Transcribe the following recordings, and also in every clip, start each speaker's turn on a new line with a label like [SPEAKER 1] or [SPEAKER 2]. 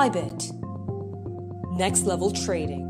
[SPEAKER 1] Bybit. Next level trading.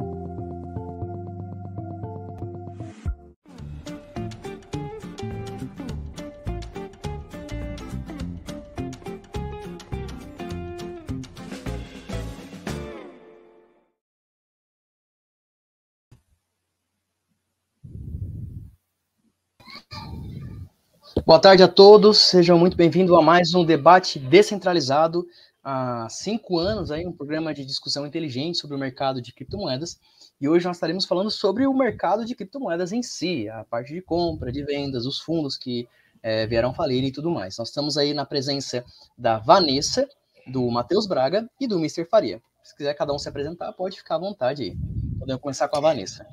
[SPEAKER 2] Boa tarde a todos, sejam muito bem-vindos a mais um debate descentralizado. Há cinco anos, aí, um programa de discussão inteligente sobre o mercado de criptomoedas. E hoje nós estaremos falando sobre o mercado de criptomoedas em si, a parte de compra, de vendas, os fundos que é, vieram falir e tudo mais. Nós estamos aí na presença da Vanessa, do Matheus Braga e do Mr. Faria. Se quiser cada um se apresentar, pode ficar à vontade aí. Podemos começar com a Vanessa.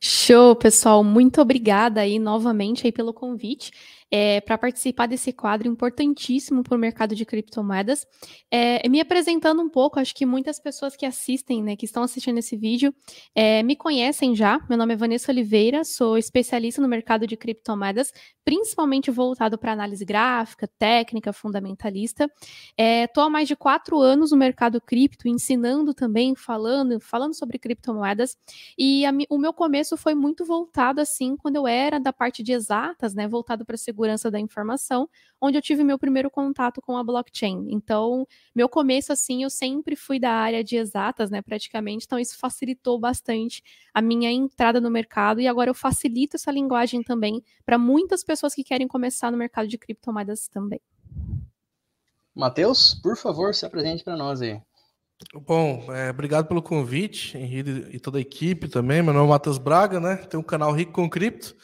[SPEAKER 3] Show, pessoal. Muito obrigada aí novamente aí pelo convite é, para participar desse quadro importantíssimo para o mercado de criptomoedas. É, me apresentando um pouco, acho que muitas pessoas que assistem, né, que estão assistindo esse vídeo, é, me conhecem já. Meu nome é Vanessa Oliveira, sou especialista no mercado de criptomoedas, principalmente voltado para análise gráfica, técnica, fundamentalista. Estou há mais de quatro anos no mercado cripto, ensinando também, falando, falando sobre criptomoedas. E a, o meu começo foi muito voltado assim, quando eu era da parte de exatas, né, voltado para segurança da informação, onde eu tive meu primeiro contato com a blockchain. Então, meu começo, assim, eu sempre fui da área de exatas, né, praticamente, então isso facilitou bastante a minha entrada no mercado e agora eu facilito essa linguagem também para muitas pessoas que querem começar no mercado de criptomoedas também.
[SPEAKER 2] Matheus, por favor, se apresente para nós aí.
[SPEAKER 4] Bom, é, obrigado pelo convite, Henrique e toda a equipe também. Meu nome é Matheus Braga, né? Tenho um canal Rico com Cripto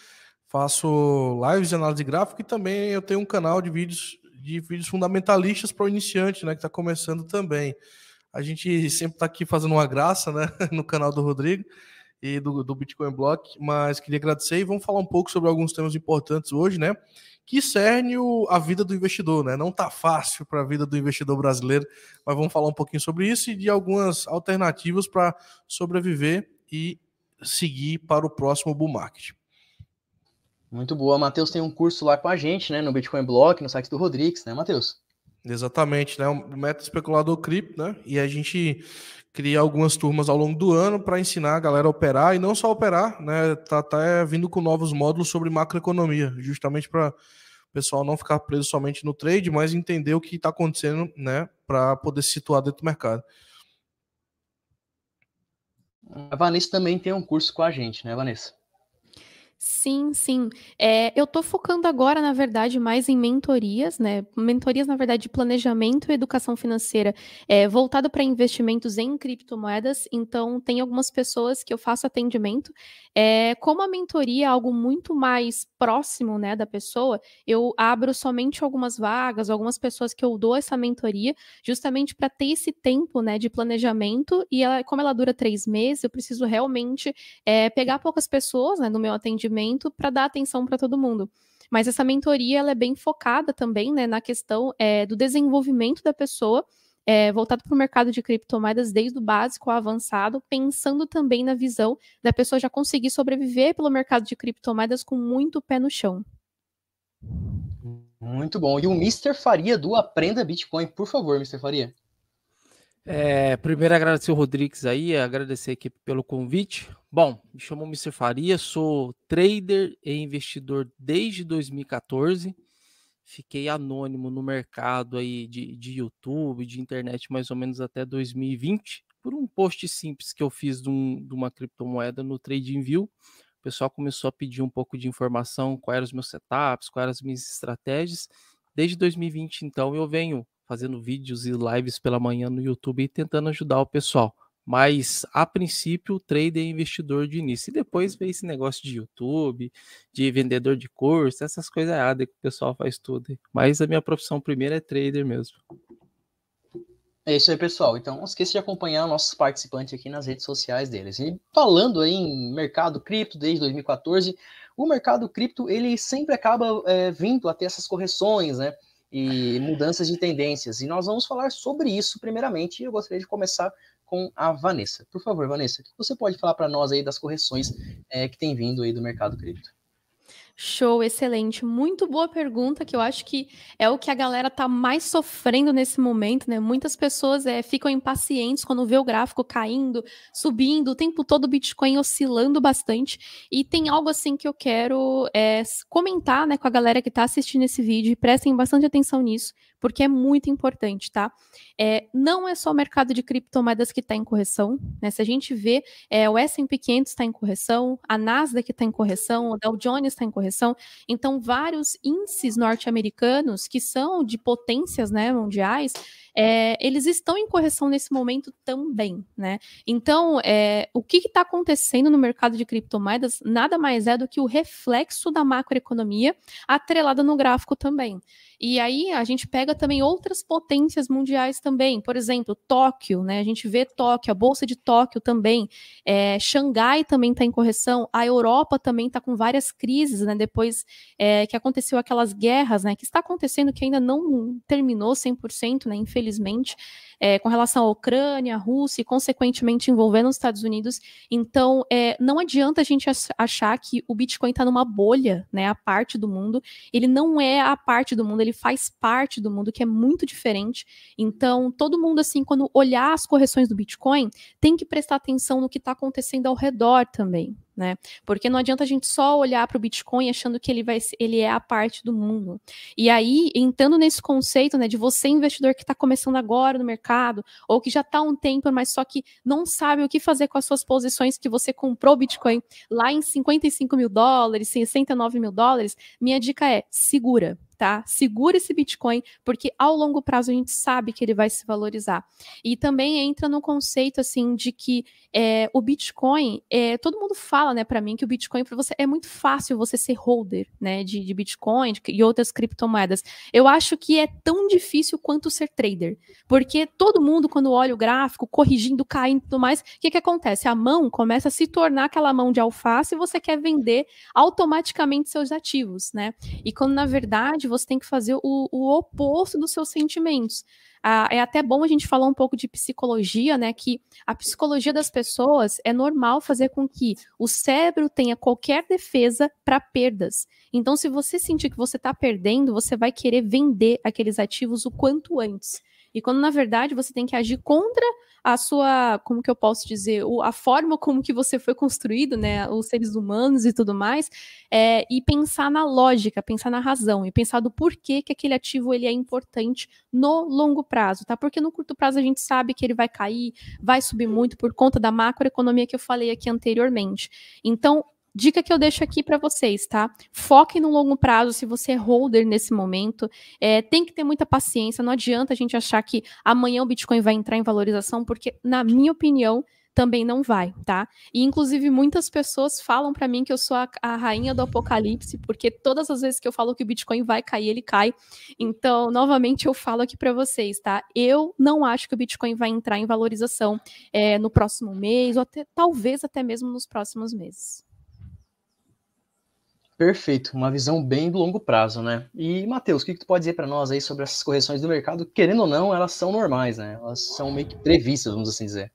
[SPEAKER 4] faço lives de análise gráfica e também eu tenho um canal de vídeos de vídeos fundamentalistas para o iniciante, né, que está começando também. A gente sempre está aqui fazendo uma graça, né, no canal do Rodrigo e do, do Bitcoin Block, mas queria agradecer e vamos falar um pouco sobre alguns temas importantes hoje, né, que cerne o, a vida do investidor, né? Não tá fácil para a vida do investidor brasileiro, mas vamos falar um pouquinho sobre isso e de algumas alternativas para sobreviver e seguir para o próximo bull market.
[SPEAKER 2] Muito boa. Matheus tem um curso lá com a gente, né? No Bitcoin Block, no site do Rodrigues, né, Matheus?
[SPEAKER 4] Exatamente, né? O método especulador cripto, né? E a gente cria algumas turmas ao longo do ano para ensinar a galera a operar e não só operar, né? Tá, tá vindo com novos módulos sobre macroeconomia, justamente para o pessoal não ficar preso somente no trade, mas entender o que está acontecendo, né? Para poder se situar dentro do mercado.
[SPEAKER 2] A Vanessa também tem um curso com a gente, né, Vanessa?
[SPEAKER 3] Sim, sim. É, eu estou focando agora, na verdade, mais em mentorias, né? Mentorias, na verdade, de planejamento e educação financeira, é, voltado para investimentos em criptomoedas. Então, tem algumas pessoas que eu faço atendimento. É, como a mentoria é algo muito mais próximo, né, da pessoa, eu abro somente algumas vagas, algumas pessoas que eu dou essa mentoria, justamente para ter esse tempo, né, de planejamento. E ela, como ela dura três meses, eu preciso realmente é, pegar poucas pessoas, né, no meu atendimento atendimento para dar atenção para todo mundo. Mas essa mentoria ela é bem focada também né, na questão é, do desenvolvimento da pessoa, é, voltado para o mercado de criptomoedas desde o básico ao avançado, pensando também na visão da pessoa já conseguir sobreviver pelo mercado de criptomoedas com muito pé no chão.
[SPEAKER 2] Muito bom. E o Mr. Faria do Aprenda Bitcoin, por favor, Mr. Faria.
[SPEAKER 5] É, primeiro agradecer o Rodrigues aí, agradecer aqui pelo convite. Bom, me chamo Mr. Faria, sou trader e investidor desde 2014. Fiquei anônimo no mercado aí de, de YouTube, de internet, mais ou menos até 2020, por um post simples que eu fiz de, um, de uma criptomoeda no TradingView. O pessoal começou a pedir um pouco de informação, quais eram os meus setups, quais eram as minhas estratégias. Desde 2020, então, eu venho fazendo vídeos e lives pela manhã no YouTube e tentando ajudar o pessoal. Mas, a princípio, o trader é investidor de início. E depois veio esse negócio de YouTube, de vendedor de curso, essas coisas erradas que o pessoal faz tudo. Mas a minha profissão primeira é trader mesmo.
[SPEAKER 2] É isso aí, pessoal. Então, não esqueça de acompanhar nossos participantes aqui nas redes sociais deles. E falando aí em mercado cripto desde 2014, o mercado cripto ele sempre acaba é, vindo a ter essas correções, né? e mudanças de tendências. E nós vamos falar sobre isso primeiramente. Eu gostaria de começar com a Vanessa. Por favor, Vanessa, o que você pode falar para nós aí das correções é, que tem vindo aí do mercado cripto?
[SPEAKER 3] Show, excelente. Muito boa pergunta, que eu acho que é o que a galera tá mais sofrendo nesse momento, né? Muitas pessoas é, ficam impacientes quando vê o gráfico caindo, subindo, o tempo todo o Bitcoin oscilando bastante. E tem algo assim que eu quero é, comentar né, com a galera que está assistindo esse vídeo, e prestem bastante atenção nisso, porque é muito importante, tá? É, não é só o mercado de criptomoedas que está em correção, né? Se a gente vê, é, o S&P 500 está em correção, a Nasdaq está em correção, o Dow Jones está em correção, então vários índices norte-americanos que são de potências, né, mundiais, é, eles estão em correção nesse momento também, né? Então, é, o que está acontecendo no mercado de criptomoedas nada mais é do que o reflexo da macroeconomia atrelada no gráfico também. E aí a gente pega também outras potências mundiais também, por exemplo, Tóquio, né? A gente vê Tóquio, a bolsa de Tóquio também, é, Xangai também está em correção, a Europa também está com várias crises, né? Depois é, que aconteceu aquelas guerras, né? Que está acontecendo que ainda não terminou 100%, né? Infelizmente é, com relação à Ucrânia, à Rússia e, consequentemente, envolvendo os Estados Unidos. Então, é, não adianta a gente achar que o Bitcoin está numa bolha, né, a parte do mundo. Ele não é a parte do mundo, ele faz parte do mundo, que é muito diferente. Então, todo mundo, assim, quando olhar as correções do Bitcoin, tem que prestar atenção no que está acontecendo ao redor também né? Porque não adianta a gente só olhar para o Bitcoin achando que ele vai ele é a parte do mundo. E aí, entrando nesse conceito, né, de você investidor que está começando agora no mercado ou que já está há um tempo, mas só que não sabe o que fazer com as suas posições que você comprou Bitcoin lá em 55 mil dólares, 69 mil dólares, minha dica é segura tá? Segura esse Bitcoin, porque ao longo prazo a gente sabe que ele vai se valorizar. E também entra no conceito, assim, de que é, o Bitcoin, é, todo mundo fala, né, para mim, que o Bitcoin para você é muito fácil você ser holder, né, de, de Bitcoin e outras criptomoedas. Eu acho que é tão difícil quanto ser trader, porque todo mundo, quando olha o gráfico, corrigindo, caindo tudo mais, o que, que acontece? A mão começa a se tornar aquela mão de alface e você quer vender automaticamente seus ativos, né? E quando, na verdade, você tem que fazer o, o oposto dos seus sentimentos. Ah, é até bom a gente falar um pouco de psicologia, né? Que a psicologia das pessoas é normal fazer com que o cérebro tenha qualquer defesa para perdas. Então, se você sentir que você está perdendo, você vai querer vender aqueles ativos o quanto antes. E quando na verdade você tem que agir contra a sua, como que eu posso dizer, a forma como que você foi construído, né, os seres humanos e tudo mais, é, e pensar na lógica, pensar na razão e pensar do porquê que aquele ativo ele é importante no longo prazo, tá? Porque no curto prazo a gente sabe que ele vai cair, vai subir muito por conta da macroeconomia que eu falei aqui anteriormente. Então, Dica que eu deixo aqui para vocês, tá? Foque no longo prazo se você é holder nesse momento. É, tem que ter muita paciência. Não adianta a gente achar que amanhã o Bitcoin vai entrar em valorização, porque, na minha opinião, também não vai, tá? E inclusive muitas pessoas falam para mim que eu sou a, a, rainha do apocalipse, porque todas as vezes que eu falo que o Bitcoin vai cair, ele cai. Então, novamente eu falo aqui para vocês, tá? Eu não acho que o Bitcoin vai entrar em valorização é, no próximo mês, ou até, talvez até mesmo nos próximos meses.
[SPEAKER 2] Perfeito, uma visão bem do longo prazo, né? E, Matheus, o que, que tu pode dizer para nós aí sobre essas correções do mercado? Querendo ou não, elas são normais, né? Elas são meio que previstas, vamos assim dizer.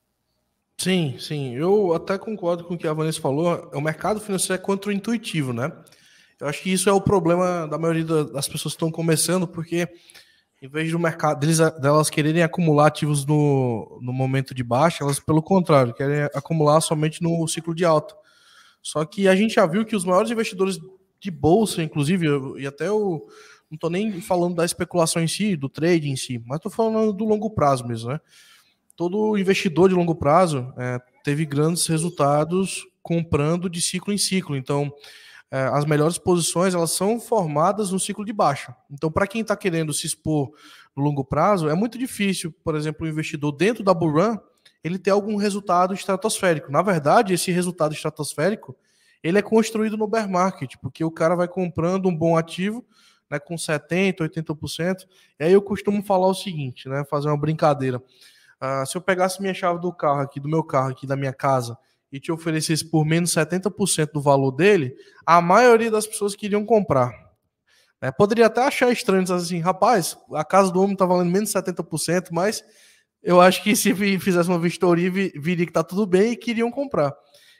[SPEAKER 4] Sim, sim. Eu até concordo com o que a Vanessa falou. O mercado financeiro é contra-intuitivo, né? Eu acho que isso é o problema da maioria das pessoas que estão começando, porque em vez do mercado deles, delas quererem acumular ativos no, no momento de baixa, elas, pelo contrário, querem acumular somente no ciclo de alta. Só que a gente já viu que os maiores investidores de bolsa, inclusive, e até eu não estou nem falando da especulação em si, do trade em si, mas estou falando do longo prazo mesmo, né? Todo investidor de longo prazo é, teve grandes resultados comprando de ciclo em ciclo. Então, é, as melhores posições elas são formadas no ciclo de baixa. Então, para quem está querendo se expor no longo prazo, é muito difícil, por exemplo, o investidor dentro da bull run, ele ter algum resultado estratosférico. Na verdade, esse resultado estratosférico ele é construído no bear market, porque o cara vai comprando um bom ativo, né, com 70%, 80%. E aí eu costumo falar o seguinte, né, fazer uma brincadeira. Uh, se eu pegasse minha chave do carro aqui, do meu carro aqui, da minha casa, e te oferecesse por menos 70% do valor dele, a maioria das pessoas queriam comprar. É, poderia até achar estranho assim, rapaz, a casa do homem está valendo menos de 70%, mas eu acho que se fizesse uma vistoria, viria que está tudo bem e queriam comprar.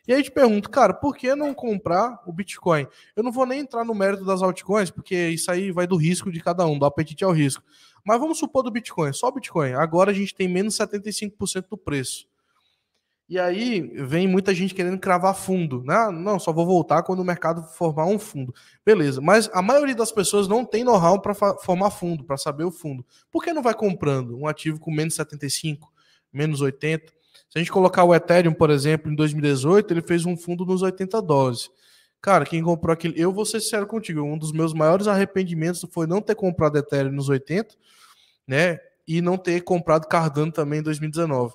[SPEAKER 4] E aí te pergunto, cara, por que não comprar o Bitcoin? Eu não vou nem entrar no mérito das altcoins, porque isso aí vai do risco de cada um, do apetite ao risco. Mas vamos supor do Bitcoin, só o Bitcoin. Agora a gente tem menos 75% do preço. E aí vem muita gente querendo cravar fundo, né? Não, só vou voltar quando o mercado formar um fundo. Beleza, mas a maioria das pessoas não tem know-how para formar fundo, para saber o fundo. Por que não vai comprando um ativo com menos 75, menos 80? Se a gente colocar o Ethereum, por exemplo, em 2018, ele fez um fundo nos 80 dólares. Cara, quem comprou aquele. Eu vou ser sincero contigo, um dos meus maiores arrependimentos foi não ter comprado Ethereum nos 80, né? E não ter comprado Cardano também em 2019.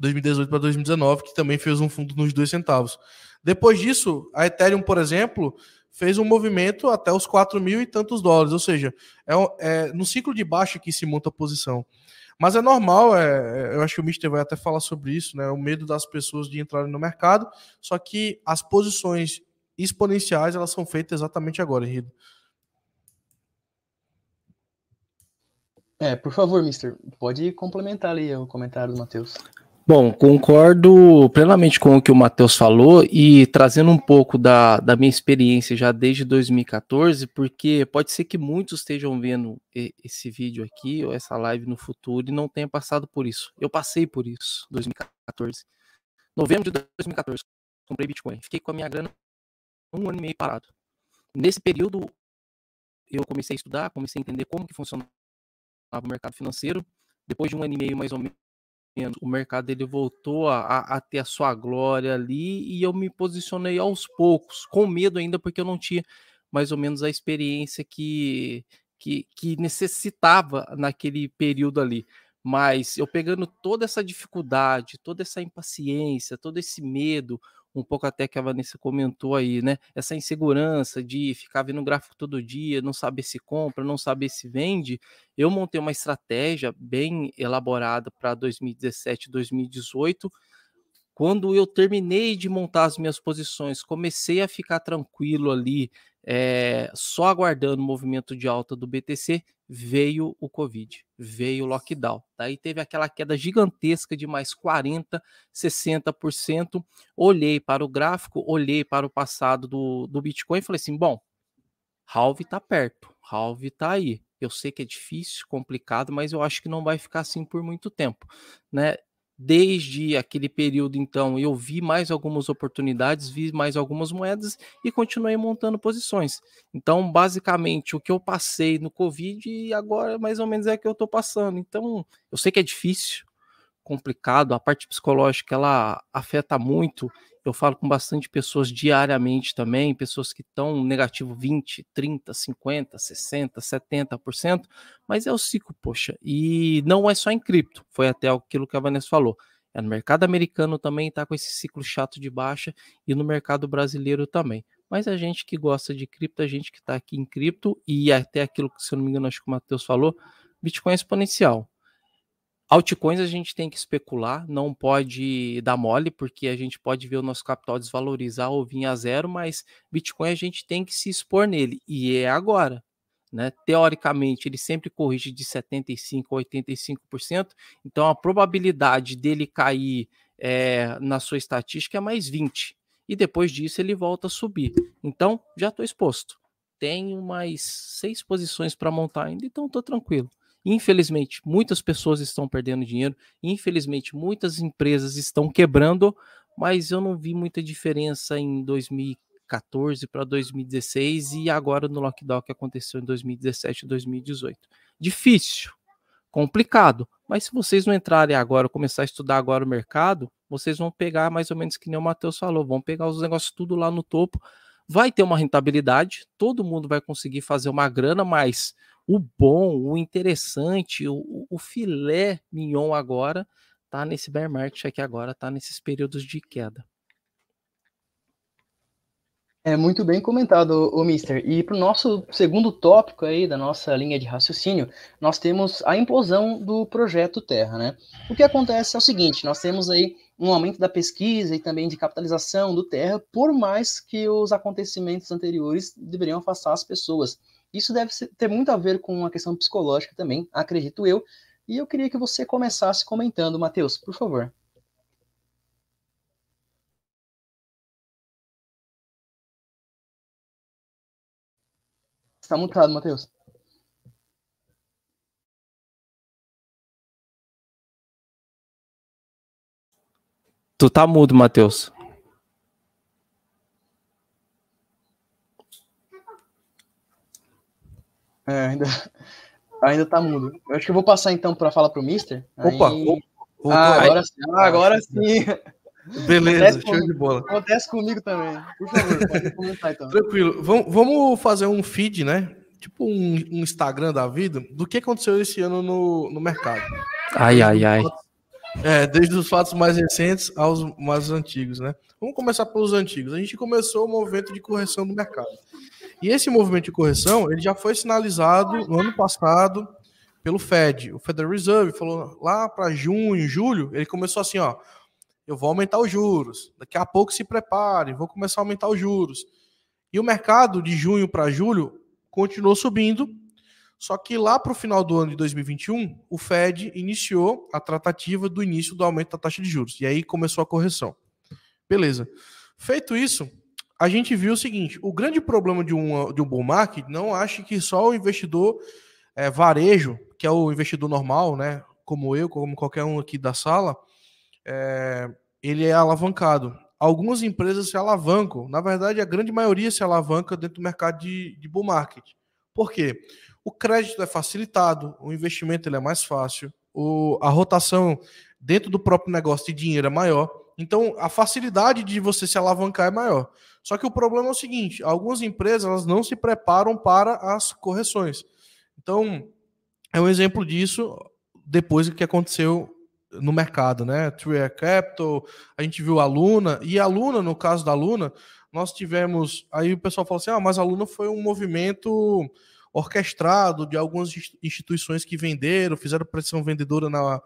[SPEAKER 4] 2018 para 2019, que também fez um fundo nos dois centavos. Depois disso, a Ethereum, por exemplo, fez um movimento até os 4 mil e tantos dólares, ou seja, é, é no ciclo de baixa que se monta a posição. Mas é normal, é, é, eu acho que o Mister vai até falar sobre isso, né? O medo das pessoas de entrarem no mercado, só que as posições exponenciais elas são feitas exatamente agora, Henrique.
[SPEAKER 2] É, por favor, Mister, pode complementar ali o comentário do Matheus.
[SPEAKER 5] Bom, concordo plenamente com o que o Matheus falou e trazendo um pouco da, da minha experiência já desde 2014, porque pode ser que muitos estejam vendo esse vídeo aqui ou essa live no futuro e não tenham passado por isso. Eu passei por isso, 2014. Novembro de 2014, comprei Bitcoin. Fiquei com a minha grana um ano e meio parado. Nesse período, eu comecei a estudar, comecei a entender como que funcionava o mercado financeiro. Depois de um ano e meio, mais ou menos, o mercado ele voltou a, a, ter a sua glória ali e eu me posicionei aos poucos, com medo ainda, porque eu não tinha mais ou menos a experiência que, que, que necessitava naquele período ali. Mas eu pegando toda essa dificuldade, toda essa impaciência, todo esse medo, um pouco até que a Vanessa comentou aí, né? Essa insegurança de ficar vendo gráfico todo dia, não saber se compra, não saber se vende. Eu montei uma estratégia bem elaborada para 2017, 2018. Quando eu terminei de montar as minhas posições, comecei a ficar tranquilo ali, é, só aguardando o movimento de alta do BTC, veio o Covid, veio o lockdown. Daí teve aquela queda gigantesca de mais 40%, 60%. Olhei para o gráfico, olhei para o passado do, do Bitcoin e falei assim: bom, halve está perto, halve está aí. Eu sei que é difícil, complicado, mas eu acho que não vai ficar assim por muito tempo, né? Desde aquele período, então, eu vi mais algumas oportunidades, vi mais algumas moedas e continuei montando posições. Então, basicamente, o que eu passei no Covid, agora mais ou menos é que eu estou passando. Então, eu sei que é difícil, complicado, a parte psicológica ela afeta muito eu falo com bastante pessoas diariamente também, pessoas que estão negativo 20, 30, 50, 60, 70%, mas é o ciclo, poxa. E não é só em cripto, foi até aquilo que a Vanessa falou. É no mercado americano também está com esse ciclo chato de baixa e no mercado brasileiro também. Mas a gente que gosta de cripto, a gente que está aqui em cripto e até aquilo que, se eu não me engano, acho que o Matheus falou, Bitcoin é exponencial. Altcoins a gente tem que especular, não pode dar mole, porque a gente pode ver o nosso capital desvalorizar ou vir a zero, mas Bitcoin a gente tem que se expor nele, e é agora. Né? Teoricamente, ele sempre corrige de 75% a 85%, então a probabilidade dele cair é, na sua estatística é mais 20%, e depois disso ele volta a subir. Então, já estou exposto. Tenho mais seis posições para montar ainda, então estou tranquilo. Infelizmente, muitas pessoas estão perdendo dinheiro, infelizmente, muitas empresas estão quebrando, mas eu não vi muita diferença em 2014 para 2016 e agora no lockdown que aconteceu em 2017 e 2018. Difícil, complicado, mas se vocês não entrarem agora, começar a estudar agora o mercado, vocês vão pegar mais ou menos que nem o Matheus falou, vão pegar os negócios tudo lá no topo, vai ter uma rentabilidade, todo mundo vai conseguir fazer uma grana, mas o bom, o interessante, o, o filé mignon agora tá nesse bear market aqui agora, tá nesses períodos de queda.
[SPEAKER 2] É muito bem comentado, o Mister. E para o nosso segundo tópico aí da nossa linha de raciocínio, nós temos a implosão do projeto Terra, né? O que acontece é o seguinte: nós temos aí um aumento da pesquisa e também de capitalização do Terra, por mais que os acontecimentos anteriores deveriam afastar as pessoas Isso deve ter muito a ver com uma questão psicológica também, acredito eu. E eu queria que você começasse comentando, Matheus, por favor. Está mutado, Matheus.
[SPEAKER 5] Tu tá mudo, Matheus.
[SPEAKER 2] É, ainda, ainda tá mudo. Eu acho que eu vou passar então para falar pro Mister.
[SPEAKER 4] Opa,
[SPEAKER 2] aí...
[SPEAKER 4] opa, opa,
[SPEAKER 2] ah, agora sim. Ah, agora sim.
[SPEAKER 4] Beleza, show de bola.
[SPEAKER 2] Acontece comigo também. Por favor, pode comentar então.
[SPEAKER 4] Tranquilo. Vamos, vamos fazer um feed, né? Tipo um, um, Instagram da vida, do que aconteceu esse ano no, no mercado.
[SPEAKER 5] Ai, ai, ai.
[SPEAKER 4] É, desde os fatos mais recentes aos mais antigos, né? Vamos começar pelos antigos. A gente começou o movimento de correção do mercado. E esse movimento de correção, ele já foi sinalizado no ano passado pelo Fed. O Federal Reserve falou lá para junho, julho, ele começou assim, ó, eu vou aumentar os juros. Daqui a pouco se prepare, vou começar a aumentar os juros. E o mercado de junho para julho continuou subindo, só que lá para o final do ano de 2021, o Fed iniciou a tratativa do início do aumento da taxa de juros. E aí começou a correção. Beleza. Feito isso, a gente viu o seguinte: o grande problema de um, de um bull market não ache que só o investidor é, varejo, que é o investidor normal, né? Como eu, como qualquer um aqui da sala, é, ele é alavancado. Algumas empresas se alavancam, na verdade, a grande maioria se alavanca dentro do mercado de, de bull market. Por quê? O crédito é facilitado, o investimento ele é mais fácil, o, a rotação dentro do próprio negócio de dinheiro é maior. Então, a facilidade de você se alavancar é maior. Só que o problema é o seguinte: algumas empresas elas não se preparam para as correções. Então, é um exemplo disso depois do que aconteceu no mercado, né? Tree Capital, a gente viu a Luna, e a Luna, no caso da Luna, nós tivemos. Aí o pessoal falou assim: ah, mas a Luna foi um movimento orquestrado de algumas instituições que venderam, fizeram pressão vendedora na,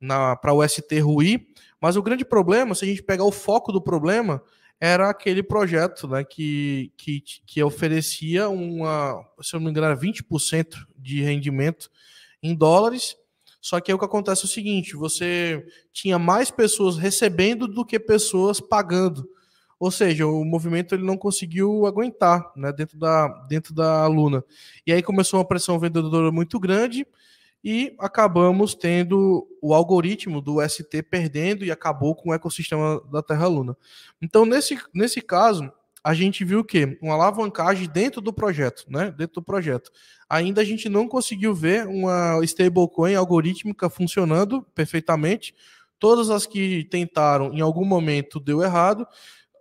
[SPEAKER 4] na, para o ST ruir. Mas o grande problema, se a gente pegar o foco do problema, era aquele projeto né, que, que, que oferecia uma, se eu não me engano, 20% de rendimento em dólares. Só que aí o que acontece é o seguinte: você tinha mais pessoas recebendo do que pessoas pagando. Ou seja, o movimento ele não conseguiu aguentar né, dentro, da, dentro da Luna. E aí começou uma pressão vendedora muito grande e acabamos tendo o algoritmo do ST perdendo e acabou com o ecossistema da Terra Luna. Então, nesse, nesse caso, a gente viu o quê? Uma alavancagem dentro do projeto, né? Dentro do projeto. Ainda a gente não conseguiu ver uma stablecoin algorítmica funcionando perfeitamente. Todas as que tentaram, em algum momento, deu errado.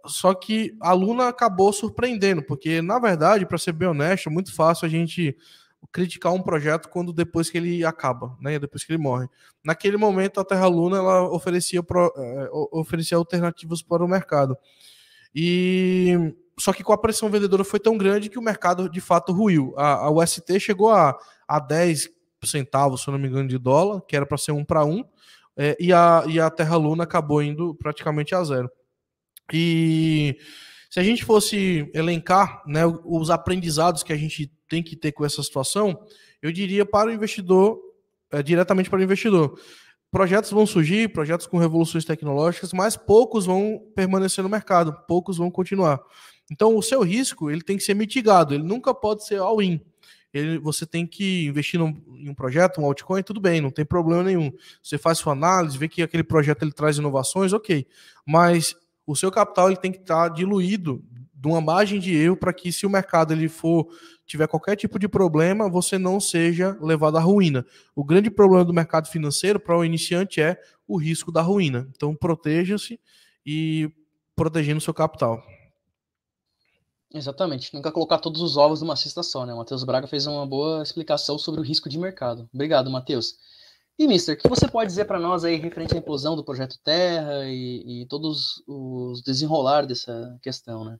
[SPEAKER 4] Só que a Luna acabou surpreendendo, porque, na verdade, para ser bem honesto, é muito fácil a gente criticar um projeto quando depois que ele acaba, né? Depois que ele morre. Naquele momento, a Terra Luna ela oferecia, pro, é, oferecia alternativas para o mercado. E só que com a pressão vendedora foi tão grande que o mercado de fato ruiu. A, a UST chegou a, a 10 centavos, se eu não me engano, de dólar, que era para ser um para um, é, e, a, e a Terra Luna acabou indo praticamente a zero. E se a gente fosse elencar né, os aprendizados que a gente tem que ter com essa situação, eu diria para o investidor, é, diretamente para o investidor. Projetos vão surgir, projetos com revoluções tecnológicas, mas poucos vão permanecer no mercado, poucos vão continuar. Então, o seu risco ele tem que ser mitigado, ele nunca pode ser all-in. você tem que investir num, em um projeto, um altcoin, tudo bem, não tem problema nenhum. Você faz sua análise, vê que aquele projeto ele traz inovações, ok. Mas o seu capital ele tem que estar diluído de uma margem de erro para que se o mercado ele for tiver qualquer tipo de problema, você não seja levado à ruína. O grande problema do mercado financeiro para o iniciante é o risco da ruína. Então proteja-se e protegendo o seu capital.
[SPEAKER 2] Exatamente. Nunca colocar todos os ovos numa cesta só, né? O Matheus Braga fez uma boa explicação sobre o risco de mercado. Obrigado, Matheus. E, Mister, o que você pode dizer para nós aí referente à implosão do Projeto Terra e, e todos os desenrolar dessa questão, né?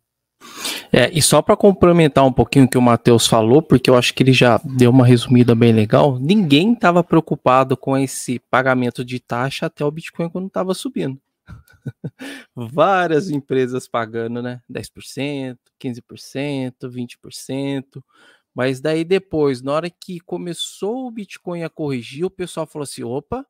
[SPEAKER 5] É, e só para complementar um pouquinho o que o Matheus falou, porque eu acho que ele já deu uma resumida bem legal, ninguém estava preocupado com esse pagamento de taxa até o Bitcoin quando estava subindo. Várias empresas pagando, né? 10%, 15%, 20%, Mas daí depois, na hora que começou o Bitcoin a corrigir, o pessoal falou assim: opa,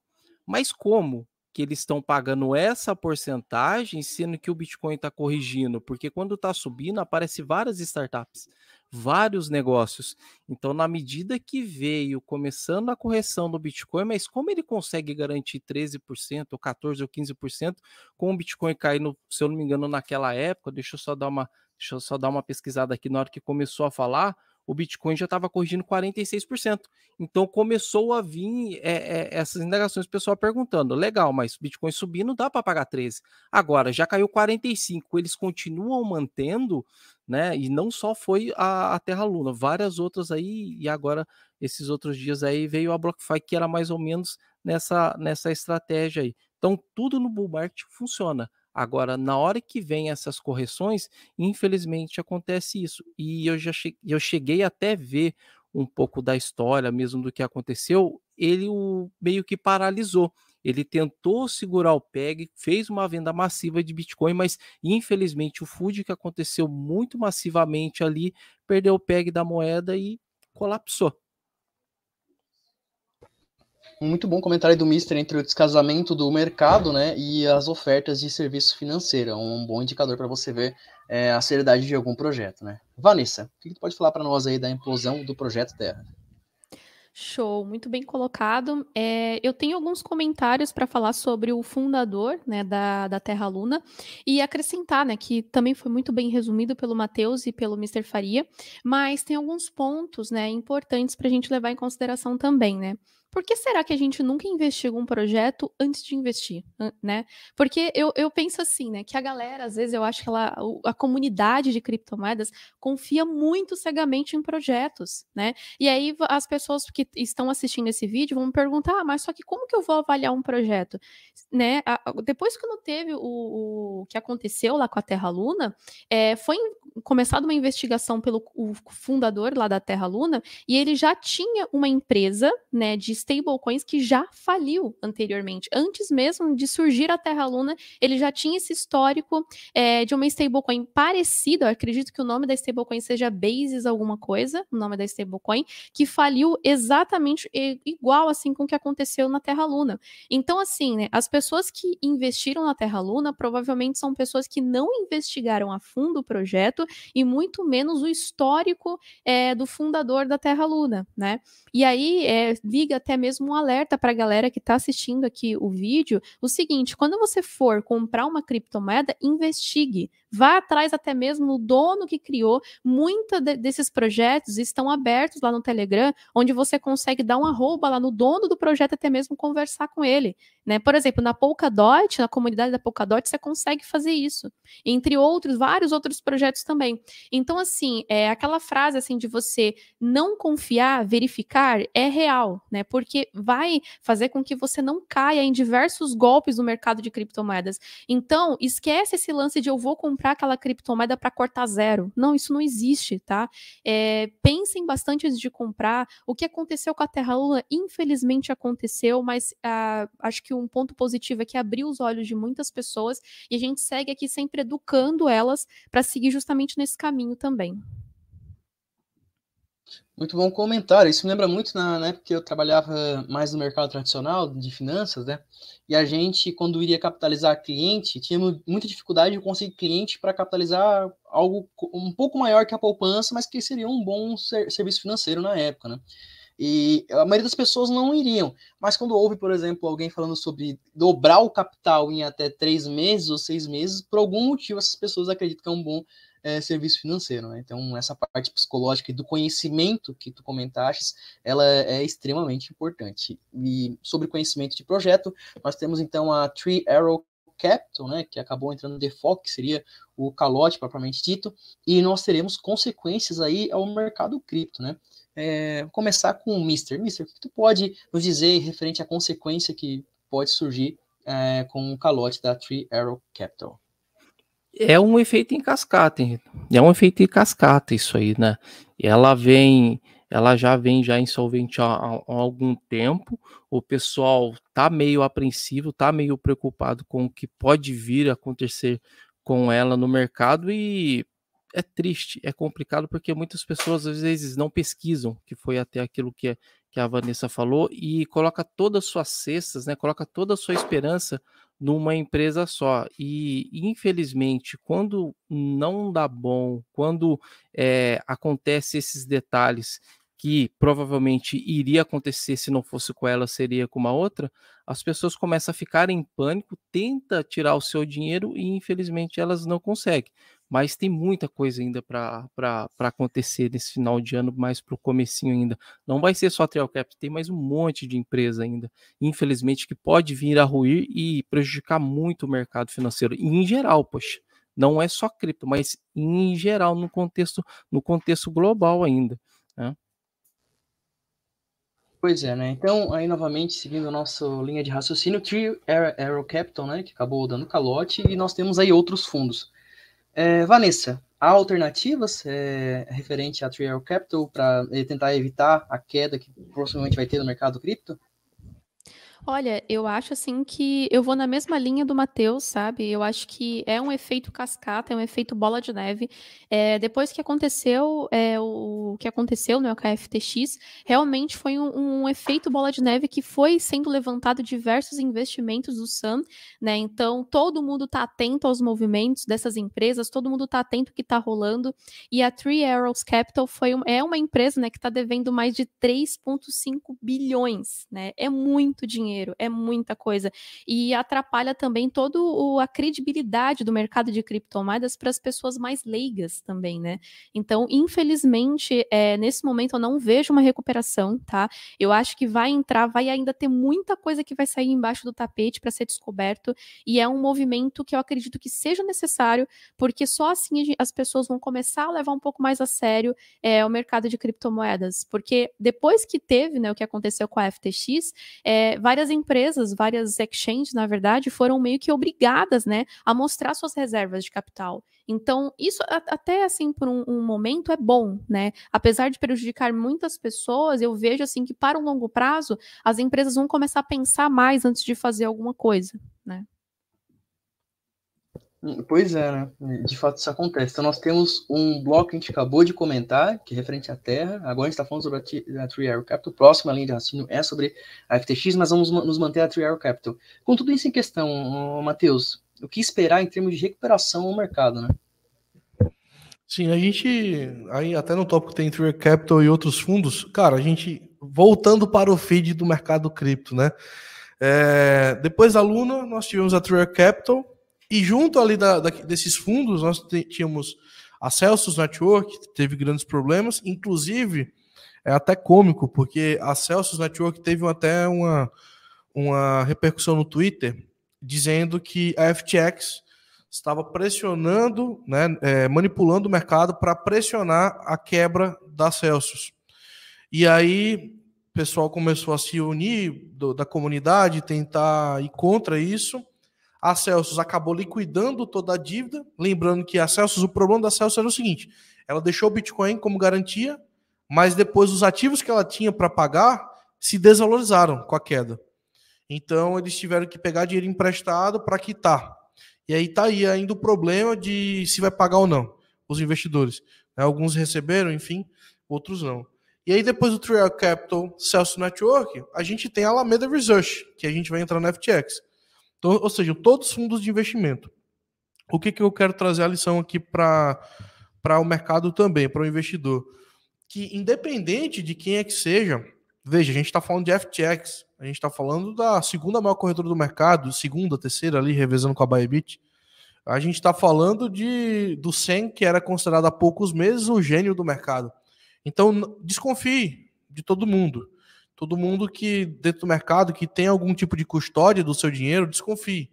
[SPEAKER 5] mas como que eles estão pagando essa porcentagem, sendo que o Bitcoin está corrigindo? Porque quando está subindo, aparece várias startups vários negócios. Então, na medida que veio começando a correção do Bitcoin, mas como ele consegue garantir 13%, ou 14% ou 15%, com o Bitcoin caindo, se eu não me engano, naquela época, deixa eu só dar uma, deixa eu só dar uma pesquisada aqui na hora que começou a falar, o Bitcoin já estava corrigindo 46%. Então começou a vir é, é, essas indagações, o pessoal perguntando: legal, mas Bitcoin subindo dá para pagar 13. Agora já caiu 45, eles continuam mantendo, né? E não só foi a, a Terra Luna, várias outras aí, e agora esses outros dias aí veio a BlockFi, que era mais ou menos nessa, nessa estratégia aí. Então tudo no bull market funciona. Agora, na hora que vem essas correções, infelizmente acontece isso. E eu já che eu cheguei até ver um pouco da história mesmo do que aconteceu, ele o meio que paralisou. Ele tentou segurar o PEG, fez uma venda massiva de Bitcoin, mas infelizmente o FUD que aconteceu muito massivamente ali, perdeu o PEG da moeda e colapsou.
[SPEAKER 2] Muito bom comentário do Mister entre o descasamento do mercado né, e as ofertas de serviço financeiro. É um bom indicador para você ver é, a seriedade de algum projeto. Né? Vanessa, o que tu pode falar para nós aí da implosão do projeto Terra?
[SPEAKER 3] Show, muito bem colocado. É, eu tenho alguns comentários para falar sobre o fundador né, da, da Terra Luna e acrescentar, né, que também foi muito bem resumido pelo Matheus e pelo Mr. Faria, mas tem alguns pontos né, importantes para a gente levar em consideração também, né? Por que será que a gente nunca investiga um projeto antes de investir, né? Porque eu, eu penso assim, né, que a galera, às vezes, eu acho que ela, a comunidade de criptomoedas confia muito cegamente em projetos, né? E aí as pessoas que estão assistindo esse vídeo vão me perguntar, ah, mas só que como que eu vou avaliar um projeto, né? depois que não teve o, o, que aconteceu lá com a Terra Luna, é, foi começada uma investigação pelo fundador lá da Terra Luna e ele já tinha uma empresa, né, de stablecoins que já faliu anteriormente. Antes mesmo de surgir a Terra Luna, ele já tinha esse histórico é, de uma stablecoin parecida. Eu acredito que o nome da stablecoin seja Basis alguma coisa, o nome da stablecoin, que faliu exatamente igual assim com o que aconteceu na Terra Luna. Então, assim, né, as pessoas que investiram na Terra Luna provavelmente são pessoas que não investigaram a fundo o projeto e muito menos o histórico é, do fundador da Terra Luna, né? E aí é, liga até mesmo um alerta para a galera que está assistindo aqui o vídeo, o seguinte, quando você for comprar uma criptomoeda, investigue, vá atrás até mesmo do dono que criou, muitos de, desses projetos estão abertos lá no Telegram, onde você consegue dar um arroba lá no dono do projeto, até mesmo conversar com ele, né? Por exemplo, na Polkadot, na comunidade da Polkadot, você consegue fazer isso, entre outros, vários outros projetos também. Então, assim, é aquela frase assim de você não confiar, verificar, é real, né? Porque porque vai fazer com que você não caia em diversos golpes no mercado de criptomoedas. Então, esquece esse lance de eu vou comprar aquela criptomoeda para cortar zero. Não, isso não existe, tá? É, pensem bastante antes de comprar. O que aconteceu com a Terra Luna, infelizmente aconteceu, mas uh, acho que um ponto positivo é que abriu os olhos de muitas pessoas e a gente segue aqui sempre educando elas para seguir justamente nesse caminho também.
[SPEAKER 2] Muito bom comentário. Isso me lembra muito na, época que eu trabalhava mais no mercado tradicional de finanças, né? E a gente, quando iria capitalizar cliente, tinha muita dificuldade de conseguir cliente para capitalizar algo um pouco maior que a poupança, mas que seria um bom ser, serviço financeiro na época, né? E a maioria das pessoas não iriam. Mas quando houve, por exemplo, alguém falando sobre dobrar o capital em até três meses ou seis meses, por algum motivo essas pessoas acreditam que é um bom é, serviço financeiro, né? Então, essa parte psicológica e do conhecimento que tu comentaste, ela é extremamente importante. E sobre conhecimento de projeto, nós temos então a Three Arrow Capital, né, que acabou entrando no default, que seria o calote propriamente dito, e nós teremos consequências aí ao mercado cripto, né? É, começar com o Mister. Mister, o que tu pode nos dizer referente à consequência que pode surgir é, com o calote da Three Arrow Capital?
[SPEAKER 5] É um efeito em cascata, é um efeito em cascata isso aí, né? Ela vem, ela já vem já insolvente há, há, algum tempo. O pessoal tá meio apreensivo, tá meio preocupado com o que pode vir a acontecer com ela no mercado e é triste, é complicado, porque muitas pessoas às vezes não pesquisam, que foi até aquilo que, que a Vanessa falou, e coloca todas as suas cestas, né, coloca toda a sua esperança numa empresa só. E, infelizmente, quando não dá bom, quando é, acontece esses detalhes que provavelmente iria acontecer se não fosse com ela, seria com uma outra, as pessoas começam a ficar em pânico, tenta tirar o seu dinheiro e infelizmente elas não conseguem. Mas tem muita coisa ainda para acontecer nesse final de ano, mais para o comecinho ainda. Não vai ser só a Trial Cap, tem mais um monte de empresa ainda, infelizmente, que pode vir a ruir e prejudicar muito o mercado financeiro. E em geral, poxa, não é só cripto, mas em geral, no contexto, no contexto global ainda. Né?
[SPEAKER 2] Pois é, né? Então, aí novamente, seguindo a nossa linha de raciocínio, Tree Arrow Capital, né? Que acabou dando calote, e nós temos aí outros fundos. É, Vanessa, há alternativas é, referente a Tree Arrow Capital para tentar evitar a queda que provavelmente vai ter no mercado cripto?
[SPEAKER 3] Olha, eu acho assim que eu vou na mesma linha do Matheus, sabe? Eu acho que é um efeito cascata, é um efeito bola de neve. É, depois que aconteceu é, o, que aconteceu no KFTX, realmente foi um, um, efeito bola de neve que foi sendo levantado diversos investimentos do Sun, né? Então todo mundo está atento aos movimentos dessas empresas, todo mundo está atento ao que está rolando. E a Three Arrows Capital foi um, é uma empresa né, que está devendo mais de 3,5 bilhões, né? É muito dinheiro dinheiro, é muita coisa. E atrapalha também toda a credibilidade do mercado de criptomoedas para as pessoas mais leigas também, né? Então, infelizmente, é, nesse momento eu não vejo uma recuperação, tá? Eu acho que vai entrar, vai ainda ter muita coisa que vai sair embaixo do tapete para ser descoberto, e é um movimento que eu acredito que seja necessário, porque só assim as pessoas vão começar a levar um pouco mais a sério é, o mercado de criptomoedas, porque depois que teve né, o que aconteceu com a FTX, é, várias várias empresas, várias exchanges, na verdade, foram meio que obrigadas, né, a mostrar suas reservas de capital. Então, isso até assim por um, um, momento é bom, né? Apesar de prejudicar muitas pessoas, eu vejo assim que para um longo prazo as empresas vão começar a pensar mais antes de fazer alguma coisa, né?
[SPEAKER 2] Pois é, né? De fato isso acontece. Então nós temos um bloco que a gente acabou de comentar, que é referente à Terra. Agora a gente está falando sobre a, a Tree Arrow Capital. Próxima linha de raciocínio é sobre a FTX, mas vamos nos manter a Tree Arrow Capital. Com tudo isso em questão, Matheus, o que esperar em termos de recuperação ao mercado, né?
[SPEAKER 4] Sim, a gente, aí até no tópico tem Tree Capital e outros fundos, cara, a gente, voltando para o feed do mercado cripto, né? É, depois da Luna, nós tivemos a Tree Capital, e junto ali da, da, desses fundos, nós tínhamos a Celsius Network, que teve grandes problemas, inclusive é até cômico, porque a Celsius Network teve até uma, uma repercussão no Twitter dizendo que a FTX estava pressionando, né, é, manipulando o mercado para pressionar a quebra da Celsius. E aí o pessoal começou a se unir do, da comunidade, tentar ir contra isso a Celsius acabou liquidando toda a dívida. Lembrando que a Celsius, o problema da Celsius era o seguinte: ela deixou o Bitcoin como garantia, mas depois os ativos que ela tinha para pagar se desvalorizaram com a queda. Então eles tiveram que pegar dinheiro emprestado para quitar. E aí está aí ainda o problema de se vai pagar ou não, os investidores. Né? Alguns receberam, enfim, outros não. E aí depois do Trial Capital Celsius Network, a gente tem a Alameda Research, que a gente vai entrar na FTX. Então, ou seja, todos os fundos de investimento. O que, que eu quero trazer a lição aqui para o mercado também, para o investidor? Que independente de quem é que seja, veja, a gente está falando de FTX, a gente está falando da segunda maior corretora do mercado, segunda, terceira ali, revezando com a Bybit. A gente está falando de do Sen, que era considerado há poucos meses o gênio do mercado. Então, desconfie de todo mundo todo mundo que dentro do mercado que tem algum tipo de custódia do seu dinheiro, desconfie.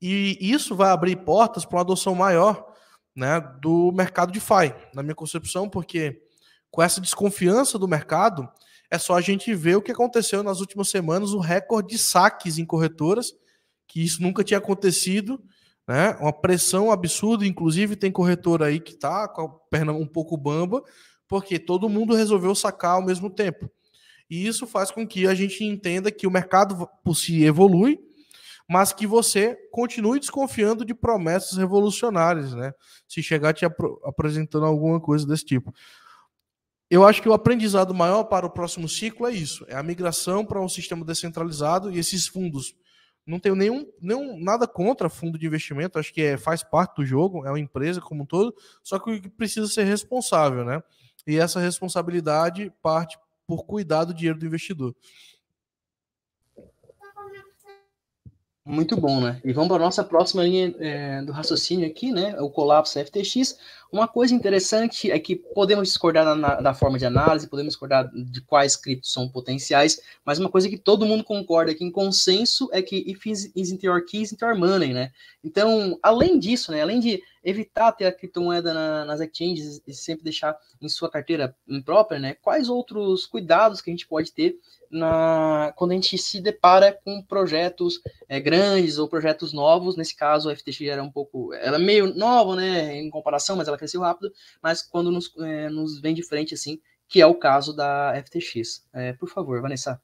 [SPEAKER 4] E isso vai abrir portas para uma adoção maior né, do mercado de FI, na minha concepção, porque com essa desconfiança do mercado, é só a gente ver o que aconteceu nas últimas semanas, o recorde de saques em corretoras, que isso nunca tinha acontecido, né? Uma pressão absurda, inclusive tem corretora aí que está com a perna um pouco bamba, porque todo mundo resolveu sacar ao mesmo tempo. E isso faz com que a gente entenda que o mercado por si evolui, mas que você continue desconfiando de promessas revolucionárias, né? Se chegar te ap apresentando alguma coisa desse tipo. Eu acho que o aprendizado maior para o próximo ciclo é isso: é a migração para um sistema descentralizado e esses fundos. Não tenho nenhum, nenhum nada contra fundo de investimento, acho que é, faz parte do jogo, é uma empresa como um todo, só que precisa ser responsável, né? E essa responsabilidade parte por cuidar do dinheiro do investidor.
[SPEAKER 2] Muito bom, né? E vamos para a nossa próxima linha é, do raciocínio aqui, né? O colapso FTX. Uma coisa interessante é que podemos discordar na, da forma de análise, podemos discordar de quais criptos são potenciais, mas uma coisa que todo mundo concorda aqui em consenso é que if isn't your key, isn't your money, né? Então, além disso, né? Além de evitar ter a criptomoeda na, nas exchanges e sempre deixar em sua carteira própria, né? Quais outros cuidados que a gente pode ter na, quando a gente se depara com projetos é, grandes ou projetos novos, nesse caso a FTX era um pouco, ela é meio nova, né, em comparação, mas ela cresceu rápido, mas quando nos, é, nos vem de frente, assim, que é o caso da FTX. É, por favor, Vanessa.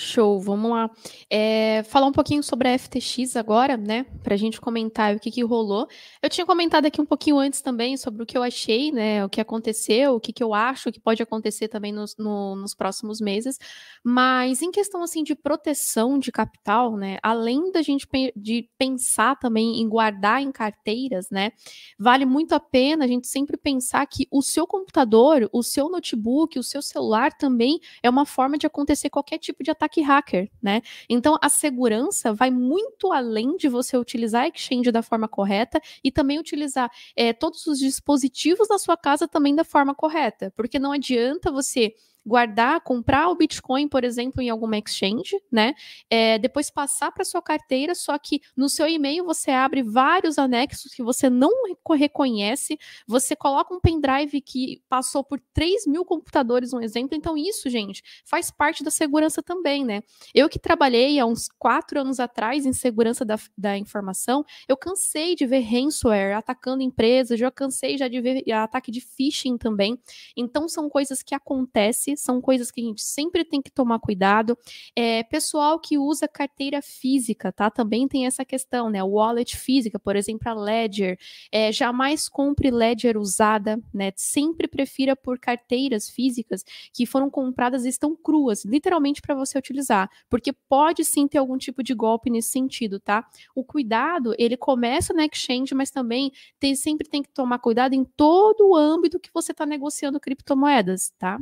[SPEAKER 3] Show, vamos lá. É, falar um pouquinho sobre a FTX agora, né? Para a gente comentar o que, que rolou. Eu tinha comentado aqui um pouquinho antes também sobre o que eu achei, né? O que aconteceu, o que, que eu acho que pode acontecer também nos, no, nos próximos meses. Mas em questão assim de proteção de capital, né? Além da gente pe de pensar também em guardar em carteiras, né? Vale muito a pena a gente sempre pensar que o seu computador, o seu notebook, o seu celular também é uma forma de acontecer qualquer tipo de ataque ataque hacker, né? Então a segurança vai muito além de você utilizar a exchange da forma correta e também utilizar é, todos os dispositivos da sua casa também da forma correta, porque não adianta você guardar, comprar o Bitcoin, por exemplo, em alguma exchange, né? É, depois passar para sua carteira, só que no seu e-mail você abre vários anexos que você não reconhece, você coloca um pendrive que passou por 3 mil computadores, um exemplo. Então, isso, gente, faz parte da segurança também, né? Eu que trabalhei há uns quatro anos atrás em segurança da, da informação, eu cansei de ver ransomware atacando empresas, já cansei já de ver ataque de phishing também. Então, são coisas que acontecem são coisas que a gente sempre tem que tomar cuidado. É, pessoal que usa carteira física, tá? Também tem essa questão, né? Wallet física, por exemplo, a Ledger. É, jamais compre Ledger usada, né? Sempre prefira por carteiras físicas que foram compradas e estão cruas, literalmente para você utilizar, porque pode sim ter algum tipo de golpe nesse sentido, tá? O cuidado, ele começa na exchange, mas também tem, sempre tem que tomar cuidado em todo o âmbito que você está negociando criptomoedas, tá?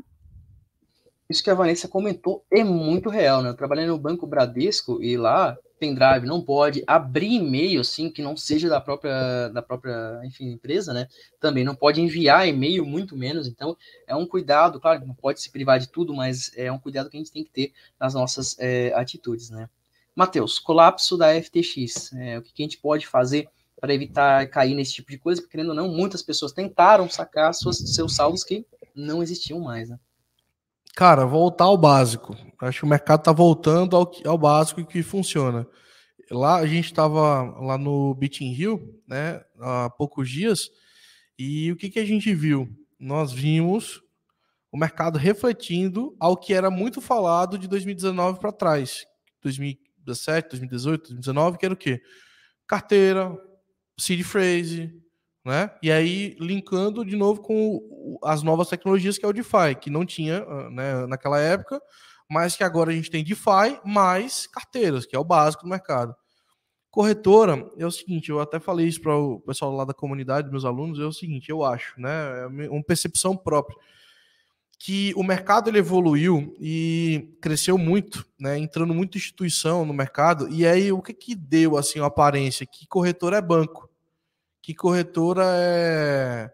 [SPEAKER 2] Isso que a Vanessa comentou é muito real, né? Eu trabalhei no Banco Bradesco e lá pendrive não pode abrir e-mail assim que não seja da própria da própria enfim empresa né? Também não pode enviar e-mail muito menos. Então é um cuidado claro não pode se privar de tudo mas é um cuidado que a gente tem que ter nas nossas é, atitudes né? Matheus colapso da FTX é, o que a gente pode fazer para evitar cair nesse tipo de coisa? Porque querendo ou não muitas pessoas tentaram sacar suas, seus saldos que não existiam mais né
[SPEAKER 4] Cara, voltar ao básico. Acho que o mercado está voltando ao, ao básico que funciona. Lá a gente estava lá no Beating Hill, né, há poucos dias, e o que, que a gente viu? Nós vimos o mercado refletindo ao que era muito falado de 2019 para trás. 2017, 2018, 2019, que era o quê? Carteira, seed phrase, né? E aí linkando de novo com as novas tecnologias que é o DeFi, que não tinha ah, né, naquela época, mas que agora a gente tem DeFi mais carteiras, que é o básico do mercado. Corretora é o seguinte, eu até falei isso para o pessoal lá da comunidade, meus alunos, é o seguinte, eu acho, né, é uma percepção própria, que o mercado ele evoluiu e cresceu muito, né, entrando muita instituição no mercado, e aí o que que deu assim a aparência que corretora é banco que corretora é,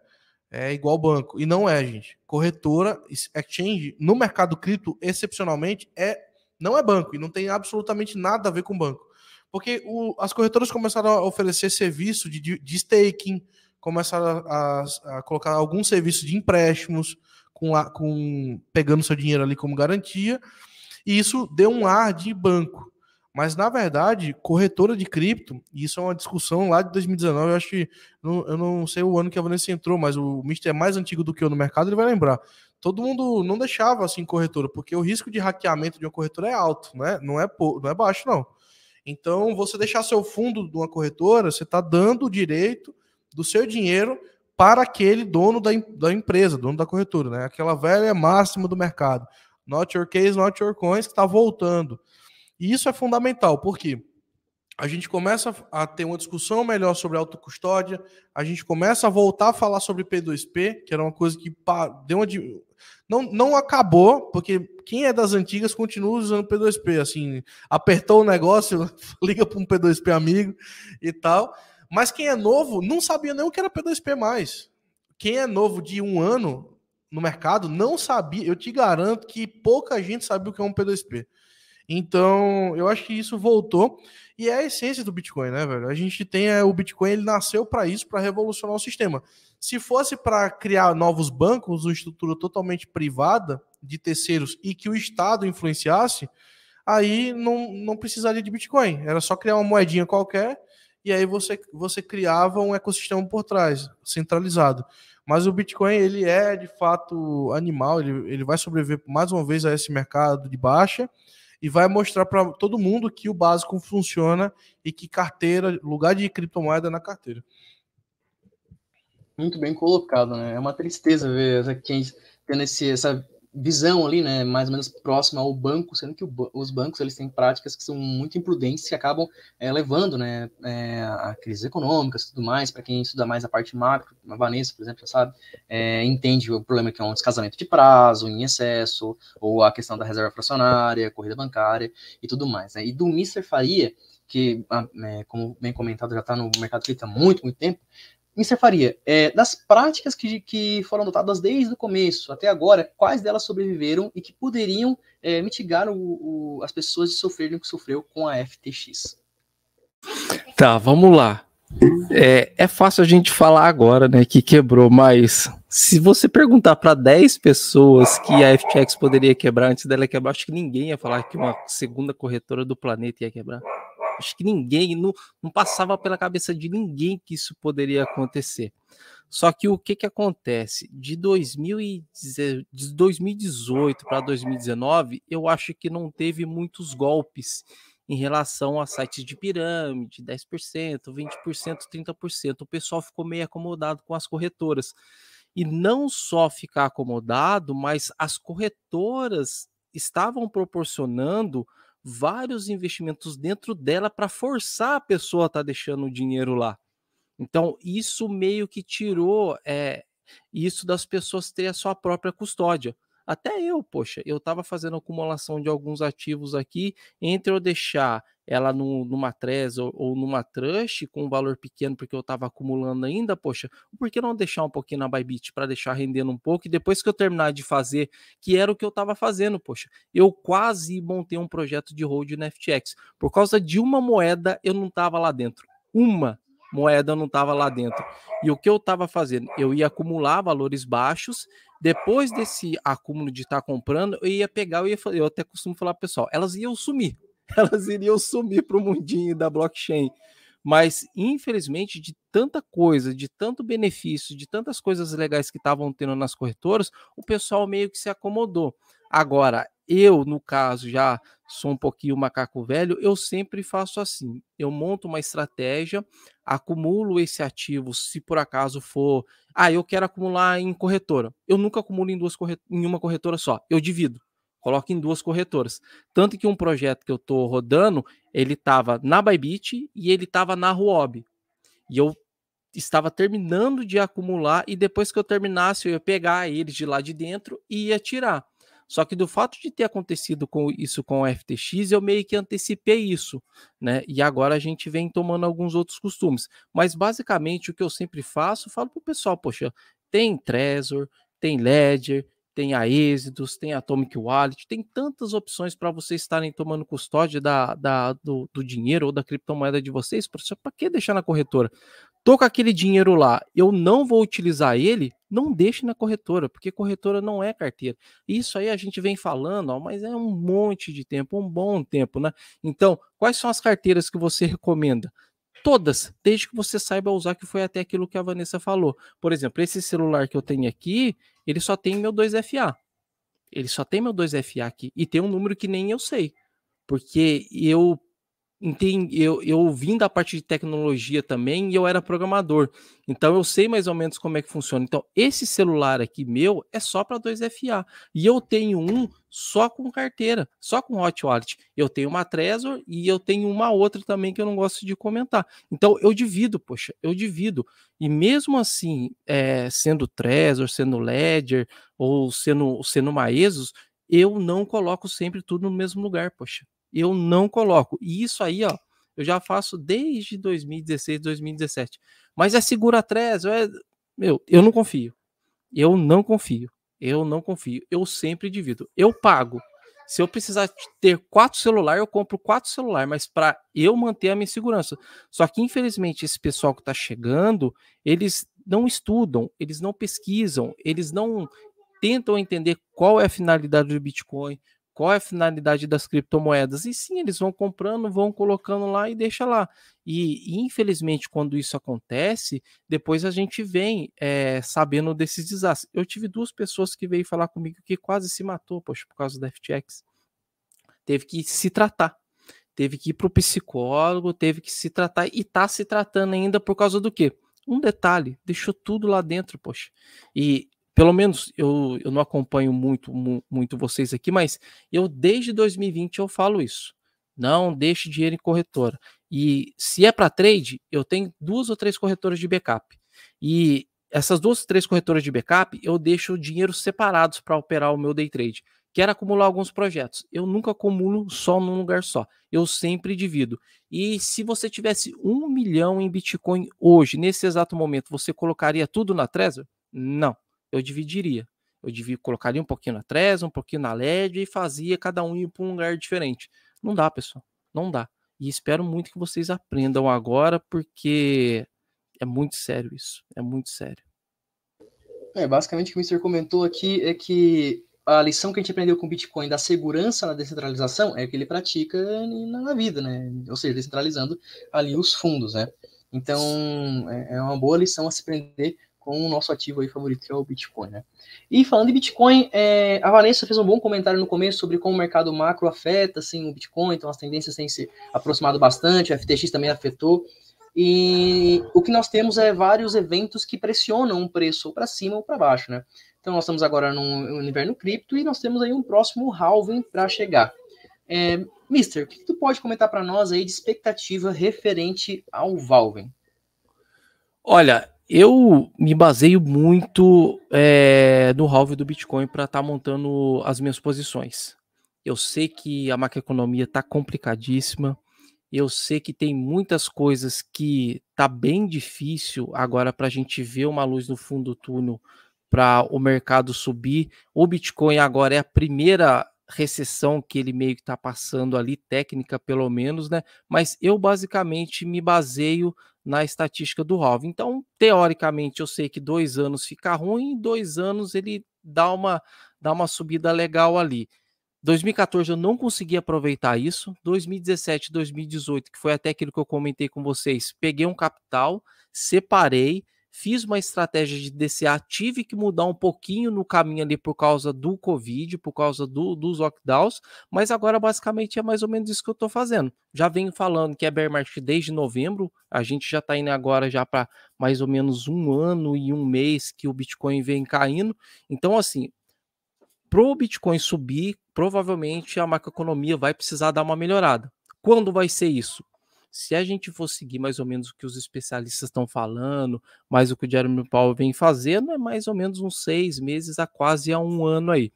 [SPEAKER 4] é igual banco. E não é, gente. Corretora, exchange, no mercado cripto, excepcionalmente, é não é banco e não tem absolutamente nada a ver com banco. Porque o, as corretoras começaram a oferecer serviço de, de staking, começaram a, a, colocar algum serviço de empréstimos, com, com pegando seu dinheiro ali como garantia, e isso deu um ar de banco. Mas, na verdade, corretora de cripto, e isso é uma discussão lá de 2019, eu acho que, eu não sei o ano que a Vanessa entrou, mas o Mister é mais antigo do que eu no mercado, ele vai lembrar. Todo mundo não deixava assim corretora, porque o risco de hackeamento de uma corretora é alto, né? não, é, não é baixo, não. Então, você deixar seu fundo de uma corretora, você está dando o direito do seu dinheiro para aquele dono da, da empresa, dono da corretora, né? Aquela velha máxima do mercado. Not your case, not your coins, que está voltando. E isso é fundamental, porque a gente começa a ter uma discussão melhor sobre autocustódia, a gente começa a voltar a falar sobre P2P, que era uma coisa que deu uma. Não, não acabou, porque quem é das antigas continua usando P2P. Assim, apertou o negócio, liga para um P2P amigo e tal. Mas quem é novo não sabia nem o que era P2P mais. Quem é novo de um ano no mercado não sabia. Eu te garanto que pouca gente sabia o que é um P2P. Então, eu acho que isso voltou e é a essência do Bitcoin, né, velho? A gente tem é, o Bitcoin, ele nasceu para isso, para revolucionar o sistema. Se fosse para criar novos bancos, uma estrutura totalmente privada de terceiros e que o Estado influenciasse, aí não, não precisaria de Bitcoin. Era só criar uma moedinha qualquer e aí você, você criava um ecossistema por trás, centralizado. Mas o Bitcoin, ele é de fato animal, ele, ele vai sobreviver mais uma vez a esse mercado de baixa e vai mostrar para todo mundo que o básico funciona e que carteira, lugar de criptomoeda é na carteira.
[SPEAKER 2] Muito bem colocado, né? É uma tristeza ver quem tendo esse, essa visão ali, né, mais ou menos próxima ao banco, sendo que o, os bancos eles têm práticas que são muito imprudentes que acabam é, levando, né, é, a crises econômicas, tudo mais. Para quem estuda mais a parte macro, a Vanessa, por exemplo, sabe, é, entende o problema que é um descasamento de prazo em excesso, ou a questão da reserva fracionária, corrida bancária e tudo mais. Né? E do Mr. Faria que, é, como bem comentado, já está no mercado cripto há muito, muito tempo, Mr. Faria, é, das práticas que, que foram adotadas desde o começo até agora, quais delas sobreviveram e que poderiam é, mitigar o, o, as pessoas de sofrerem o que sofreu com a FTX?
[SPEAKER 5] Tá, vamos lá. É, é fácil a gente falar agora, né, que quebrou, mas se você perguntar para 10 pessoas que a FTX poderia quebrar antes dela quebrar, acho que ninguém ia falar que uma segunda corretora do planeta ia quebrar. Acho que ninguém, não, não passava pela cabeça de ninguém que isso poderia acontecer. Só que o que, que acontece? De, 2018 para 2019, eu acho que não teve muitos golpes em relação a sites de pirâmide, 10%, 20%, 30%. O pessoal ficou meio acomodado com as corretoras. E não só ficar acomodado, mas as corretoras estavam proporcionando vários investimentos dentro dela para forçar a pessoa a estar tá deixando o dinheiro lá. Então, isso meio que tirou é, isso das pessoas terem a sua própria custódia. Até eu, poxa, eu estava fazendo acumulação de alguns ativos aqui, entre eu deixar ela no, numa Trez ou, numa Trust com um valor pequeno, porque eu estava acumulando ainda, poxa, por que não deixar um pouquinho na Bybit para deixar rendendo um pouco? E depois que eu terminar de fazer, que era o que eu estava fazendo, poxa, eu quase montei um projeto de hold no FTX. Por causa de uma moeda, eu não estava lá dentro. Uma moeda não estava lá dentro. E o que eu estava fazendo? Eu ia acumular valores baixos depois desse acúmulo de estar tá comprando, eu ia pegar, eu, ia, eu até costumo falar pessoal, elas iam sumir, elas iriam sumir para o mundinho da blockchain. Mas, infelizmente, de tanta coisa, de tanto benefício, de tantas coisas legais que estavam tendo nas corretoras, o pessoal meio que se acomodou. Agora, eu, no caso, já sou um pouquinho macaco velho, eu sempre faço assim: eu monto uma estratégia, acumulo esse ativo, se por acaso for, ah, eu quero acumular em corretora. Eu nunca acumulo em duas corret... em uma corretora só, eu divido. Coloco em duas corretoras. Tanto que um projeto que eu estou rodando, ele estava na Bybit e ele estava na Huobi. E eu estava terminando de acumular e depois que eu terminasse, eu ia pegar eles de lá de dentro e ia tirar. Só que do fato de ter acontecido com isso com o FTX, eu meio que antecipei isso, né? E agora a gente vem tomando alguns outros costumes. Mas basicamente o que eu sempre faço, falo pro pessoal, poxa, tem Trezor, tem Ledger, tem a Exodus, tem a Atomic Wallet, tem tantas opções para vocês estarem tomando custódia da, da do, do, dinheiro ou da criptomoeda de vocês. Para que deixar na corretora? Tô com aquele dinheiro lá, eu não vou utilizar ele, não deixe na corretora, porque corretora não é carteira. Isso aí a gente vem falando, ó, mas é um monte de tempo, um bom tempo, né? Então, quais são as carteiras que você recomenda? Todas, desde que você saiba usar, que foi até aquilo que a Vanessa falou. Por exemplo, esse celular que eu tenho aqui, ele só tem meu 2FA. Ele só tem meu 2FA aqui. E tem um número que nem eu sei. Porque eu entendi, eu, eu vim da parte de tecnologia também e eu era programador. Então eu sei mais ou menos como é que funciona. Então, esse celular aqui meu é só para 2FA. E eu tenho um só com carteira, só com Hot Wallet. Eu tenho uma Trezor e eu tenho uma outra também que eu não gosto de comentar. Então eu divido, poxa, eu divido. E mesmo assim, é, sendo Trezor, sendo Ledger ou sendo, sendo Maesos, eu não coloco sempre tudo no mesmo lugar, poxa eu não coloco. E isso aí, ó, eu já faço desde 2016, 2017. Mas é segura trás, é... meu, eu não confio. Eu não confio. Eu não confio. Eu sempre divido. Eu pago. Se eu precisar ter quatro celulares, eu compro quatro celulares, mas para eu manter a minha segurança. Só que, infelizmente, esse pessoal que está chegando, eles não estudam, eles não pesquisam, eles não tentam entender qual é a finalidade do Bitcoin, qual é a finalidade das criptomoedas. E sim, eles vão comprando, vão colocando lá e deixa lá. E, infelizmente, quando isso acontece, depois a gente vem é, sabendo desses desastres. Eu tive duas pessoas que veio falar comigo que quase se matou, poxa, por causa da FTX. Teve que se tratar. Teve que ir para o psicólogo, teve que se tratar e está se tratando ainda por causa do quê? Um detalhe, deixou tudo lá dentro, poxa. E pelo menos eu, eu não acompanho muito, muito vocês aqui, mas eu desde 2020 eu falo isso. Não deixe dinheiro em corretora. E se é para trade, eu tenho duas ou três corretoras de backup. E essas duas ou três corretoras de backup, eu deixo dinheiro separados para operar o meu day trade. Quero acumular alguns projetos. Eu nunca acumulo só num lugar só. Eu sempre divido. E se você tivesse um milhão em Bitcoin hoje, nesse exato momento, você colocaria tudo na Trezor? Não eu dividiria. Eu devia, colocaria um pouquinho na Trezor, um pouquinho na LED e fazia cada um ir para um lugar diferente. Não dá, pessoal. Não dá. E espero muito que vocês aprendam agora, porque é muito sério isso. É muito sério.
[SPEAKER 2] É, basicamente o que o Mr. comentou aqui é que a lição que a gente aprendeu com o Bitcoin da segurança na descentralização é que ele pratica na vida, né? Ou seja, descentralizando ali os fundos, né? Então, é, é uma boa lição a se aprender com o nosso ativo aí favorito, que é o Bitcoin, né? E falando de Bitcoin, é, a Vanessa fez um bom comentário no começo sobre como o mercado macro afeta, assim, o Bitcoin, então as tendências têm se aproximado bastante, o FTX também afetou, e o que nós temos é vários eventos que pressionam um preço para cima ou para baixo, né? Então nós estamos agora no inverno cripto e nós temos aí um próximo halving para chegar. É, Mister, o que, que tu pode comentar para nós aí de expectativa referente ao halving?
[SPEAKER 5] Olha, eu me baseio muito é, no halve do Bitcoin para estar tá montando as minhas posições. Eu sei que a macroeconomia está complicadíssima. Eu sei que tem muitas coisas que tá bem difícil agora para a gente ver uma luz no fundo do túnel para o mercado subir. O Bitcoin agora é a primeira recessão que ele meio que está passando ali, técnica pelo menos, né? Mas eu basicamente me baseio na estatística do Halve. Então, teoricamente, eu sei que dois anos fica ruim, dois anos ele dá uma, dá uma subida legal ali. 2014 eu não consegui aproveitar isso. 2017, 2018, que foi até aquilo que eu comentei com vocês, peguei um capital, separei, fiz uma estratégia de DCA, tive que mudar um pouquinho no caminho ali por causa do Covid, por causa do, dos lockdowns, mas agora basicamente é mais ou menos isso que eu estou fazendo. Já venho falando que é bear market desde novembro, a gente já está indo agora já para mais ou menos um ano e um mês que o Bitcoin vem caindo. Então, assim, para o Bitcoin subir, provavelmente a macroeconomia vai precisar dar uma melhorada. Quando vai ser isso? Se a gente for seguir mais ou menos o que os especialistas estão falando, mais o que o Jeremy Powell vem fazendo, é mais ou menos uns seis meses a quase a um ano aí.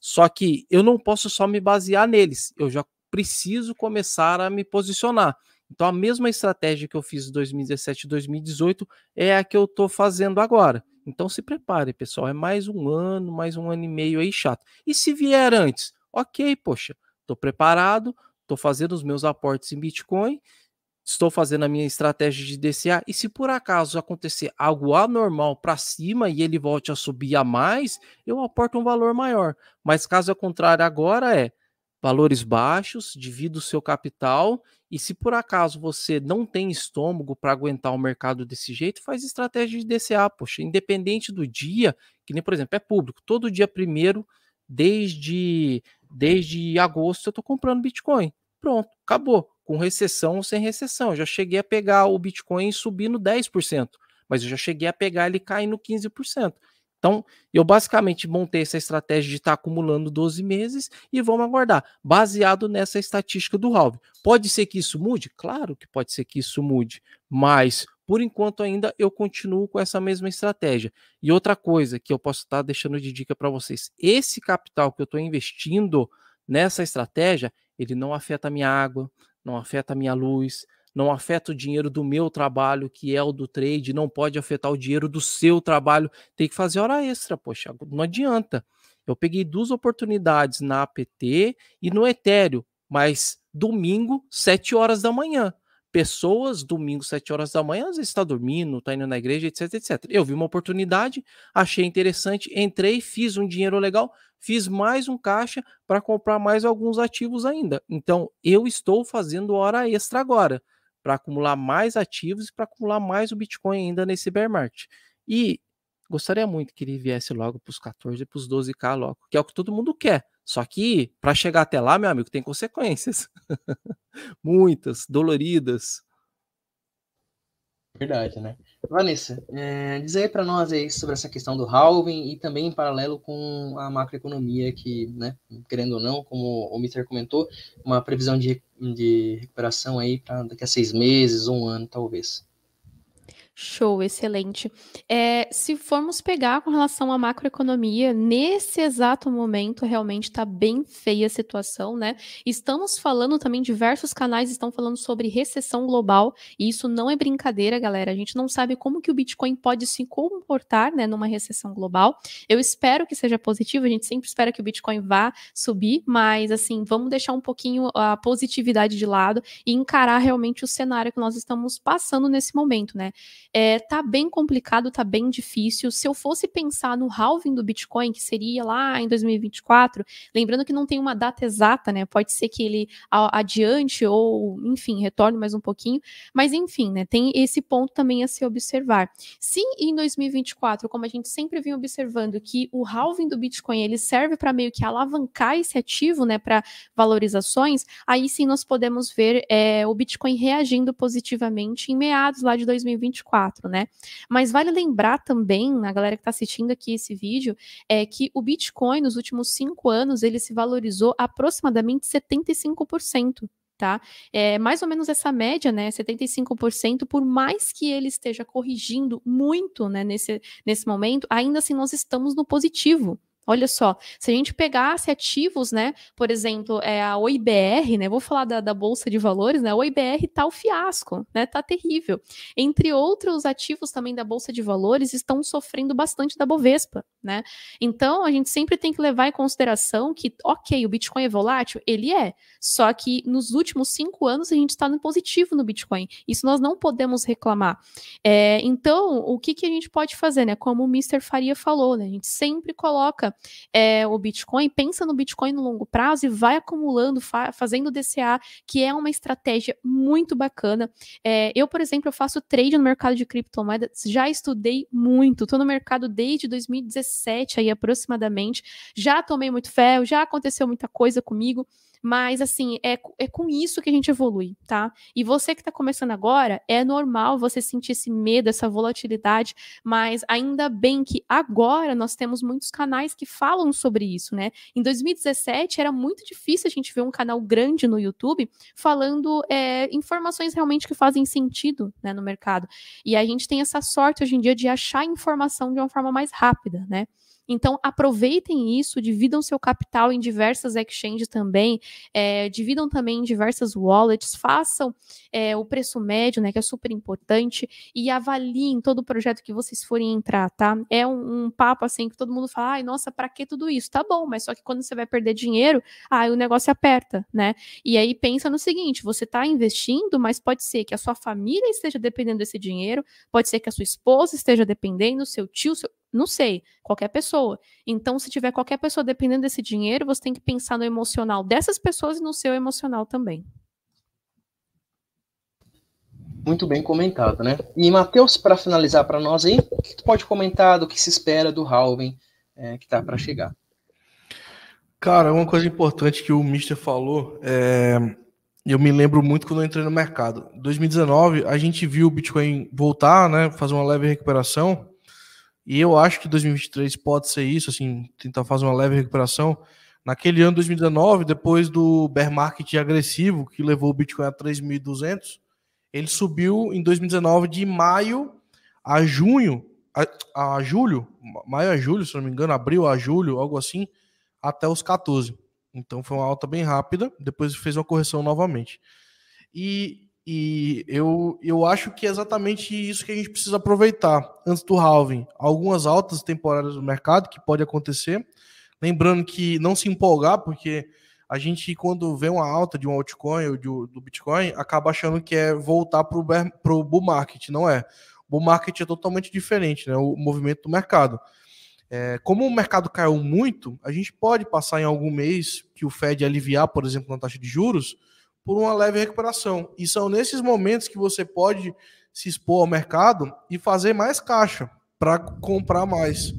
[SPEAKER 5] Só que eu não posso só me basear neles, eu já preciso começar a me posicionar. Então, a mesma estratégia que eu fiz em 2017 e 2018 é a que eu estou fazendo agora. Então, se prepare, pessoal. É mais um ano, mais um ano e meio aí chato. E se vier antes? Ok, poxa, estou preparado, estou fazendo os meus aportes em Bitcoin estou fazendo a minha estratégia de DCA e se por acaso acontecer algo anormal para cima e ele volte a subir a mais, eu aporto um valor maior. Mas caso contrário agora é valores baixos, divida o seu capital e se por acaso você não tem estômago para aguentar o mercado desse jeito, faz estratégia de DCA, poxa, independente do dia, que nem por exemplo, é público, todo dia primeiro desde desde agosto eu estou comprando Bitcoin. Pronto, acabou com recessão ou sem recessão. Eu já cheguei a pegar o Bitcoin subindo 10%, mas eu já cheguei a pegar ele caindo 15%. Então, eu basicamente montei essa estratégia de estar tá acumulando 12 meses e vamos aguardar, baseado nessa estatística do halving. Pode ser que isso mude? Claro que pode ser que isso mude, mas por enquanto ainda eu continuo com essa mesma estratégia. E outra coisa que eu posso estar tá deixando de dica para vocês, esse capital que eu estou investindo nessa estratégia, ele não afeta a minha água, não afeta a minha luz, não afeta o dinheiro do meu trabalho, que é o do trade, não pode afetar o dinheiro do seu trabalho, tem que fazer hora extra, poxa, não adianta. Eu peguei duas oportunidades na APT e no Ethereum, mas domingo, 7 horas da manhã. Pessoas, domingo, 7 horas da manhã, às vezes está dormindo, está indo na igreja, etc, etc. Eu vi uma oportunidade, achei interessante, entrei, fiz um dinheiro legal, fiz mais um caixa para comprar mais alguns ativos ainda. Então, eu estou fazendo hora extra agora para acumular mais ativos e para acumular mais o Bitcoin ainda nesse bear market. E gostaria muito que ele viesse logo para os 14 e para os 12k logo, que é o que todo mundo quer. Só que para chegar até lá, meu amigo, tem consequências. Muitas, doloridas.
[SPEAKER 2] Verdade, né? Vanessa, é, diz aí para nós aí sobre essa questão do halving e também em paralelo com a macroeconomia que, né, querendo ou não, como o Mister comentou, uma previsão de, de recuperação aí para daqui a seis meses, um ano talvez.
[SPEAKER 3] Show, excelente. É, se formos pegar com relação à macroeconomia, nesse exato momento realmente está bem feia a situação, né? Estamos falando também, diversos canais estão falando sobre recessão global, e isso não é brincadeira, galera. A gente não sabe como que o Bitcoin pode se comportar, né, numa recessão global. Eu espero que seja positivo, a gente sempre espera que o Bitcoin vá subir, mas assim, vamos deixar um pouquinho a positividade de lado e encarar realmente o cenário que nós estamos passando nesse momento, né? É, tá bem complicado, tá bem difícil. Se eu fosse pensar no halving do Bitcoin, que seria lá em 2024, lembrando que não tem uma data exata, né? Pode ser que ele adiante ou, enfim, retorne mais um pouquinho. Mas, enfim, né? Tem esse ponto também a se observar. Se em 2024, como a gente sempre vem observando, que o halving do Bitcoin ele serve para meio que alavancar esse ativo, né? Para valorizações, aí sim nós podemos ver é, o Bitcoin reagindo positivamente em meados lá de 2024 né? Mas vale lembrar também, a galera que está assistindo aqui esse vídeo, é que o Bitcoin nos últimos cinco anos ele se valorizou aproximadamente 75%. Tá? É mais ou menos essa média, né, 75%, por mais que ele esteja corrigindo muito, né, nesse, nesse momento, ainda assim nós estamos no positivo, Olha só, se a gente pegasse ativos, né, por exemplo, é a OIBR, né, vou falar da, da Bolsa de Valores, né, a OIBR tá o fiasco, né, tá terrível. Entre outros ativos também da Bolsa de Valores estão sofrendo bastante da Bovespa, né. Então, a gente sempre tem que levar em consideração que, ok, o Bitcoin é volátil? Ele é, só que nos últimos cinco anos a gente está no positivo no Bitcoin, isso nós não podemos reclamar. É, então, o que, que a gente pode fazer, né, como o Mr. Faria falou, né, a gente sempre coloca é, o Bitcoin, pensa no Bitcoin no longo prazo e vai acumulando, fa fazendo DCA, que é uma estratégia muito bacana. É, eu, por exemplo, eu faço trade no mercado de criptomoedas, já estudei muito, estou no mercado desde 2017 aí aproximadamente, já tomei muito ferro, já aconteceu muita coisa comigo. Mas, assim, é, é com isso que a gente evolui, tá? E você que está começando agora, é normal você sentir esse medo, essa volatilidade, mas ainda bem que agora nós temos muitos canais que falam sobre isso, né? Em 2017 era muito difícil a gente ver um canal grande no YouTube falando é, informações realmente que fazem sentido né, no mercado. E a gente tem essa sorte hoje em dia de achar informação de uma forma mais rápida, né? Então, aproveitem isso, dividam seu capital em diversas exchanges também, é, dividam também em diversas wallets, façam é, o preço médio, né, que é super importante, e avaliem todo o projeto que vocês forem entrar, tá? É um, um papo assim que todo mundo fala, ai, nossa, para que tudo isso? Tá bom, mas só que quando você vai perder dinheiro, aí o negócio aperta, né? E aí pensa no seguinte, você está investindo, mas pode ser que a sua família esteja dependendo desse dinheiro, pode ser que a sua esposa esteja dependendo, seu tio, seu não sei, qualquer pessoa. Então, se tiver qualquer pessoa dependendo desse dinheiro, você tem que pensar no emocional dessas pessoas e no seu emocional também.
[SPEAKER 2] Muito bem comentado, né? E, Matheus, para finalizar para nós aí, o que tu pode comentar do que se espera do Halvin é, que está para chegar?
[SPEAKER 4] Cara, uma coisa importante que o Mister falou é eu me lembro muito quando eu entrei no mercado. Em 2019, a gente viu o Bitcoin voltar, né, fazer uma leve recuperação. E eu acho que 2023 pode ser isso, assim, tentar fazer uma leve recuperação. Naquele ano 2019, depois do bear market agressivo que levou o Bitcoin a 3.200, ele subiu em 2019 de maio a junho, a, a, julho, maio a julho, se não me engano, abril a julho, algo assim, até os 14. Então foi uma alta bem rápida, depois fez uma correção novamente. E, e eu, eu acho que é exatamente isso que a gente precisa aproveitar antes do halving. Algumas altas temporárias do mercado que pode acontecer. Lembrando que não se empolgar, porque a gente, quando vê uma alta de um altcoin ou de, do Bitcoin, acaba achando que é voltar para o bull market. Não é. O bull market é totalmente diferente, né? O movimento do mercado. É, como o mercado caiu muito, a gente pode passar em algum mês que o Fed aliviar, por exemplo, na taxa de juros, por uma leve recuperação. E são nesses momentos que você pode se expor ao mercado e fazer mais caixa para comprar mais.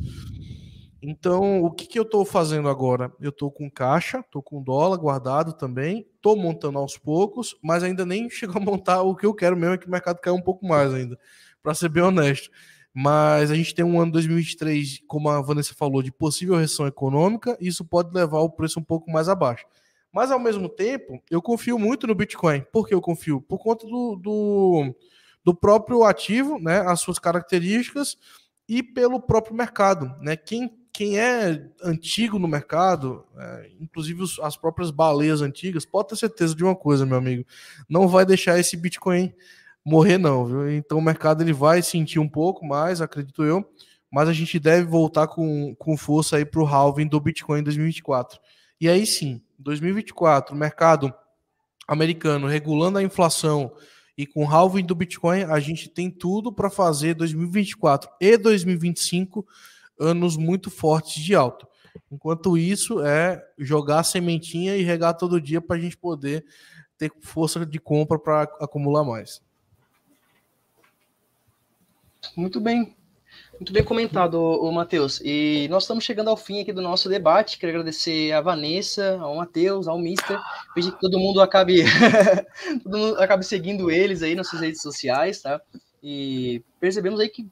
[SPEAKER 4] Então, o que, que eu estou fazendo agora? Eu estou com caixa, estou com dólar guardado também, estou montando aos poucos, mas ainda nem chego a montar o que eu quero mesmo, é que o mercado caia um pouco mais ainda, para ser bem honesto. Mas a gente tem um ano 2023, como a Vanessa falou, de possível recessão econômica, e isso pode levar o preço um pouco mais abaixo. Mas ao mesmo tempo, eu confio muito no Bitcoin. Por que eu confio? Por conta do, do, do próprio ativo, né, as suas características e pelo próprio mercado. Né? Quem, quem é antigo no mercado, é, inclusive os, as próprias baleias antigas, pode ter certeza de uma coisa, meu amigo: não vai deixar esse Bitcoin morrer não, viu? Então o mercado ele vai sentir um pouco mais, acredito eu, mas a gente deve voltar com, com força aí para o halving do Bitcoin em 2024. E aí sim, 2024, o mercado americano regulando a inflação e com o halving do Bitcoin, a gente tem tudo para fazer 2024 e 2025 anos muito fortes de alta. Enquanto isso, é jogar a sementinha e regar todo dia para a gente poder ter força de compra para acumular mais.
[SPEAKER 2] Muito bem. Muito bem comentado, o Matheus. E nós estamos chegando ao fim aqui do nosso debate. Quero agradecer a Vanessa, ao Matheus, ao Mister. Pedir que todo mundo acabe todo mundo acabe seguindo eles aí nas suas redes sociais, tá? E percebemos aí que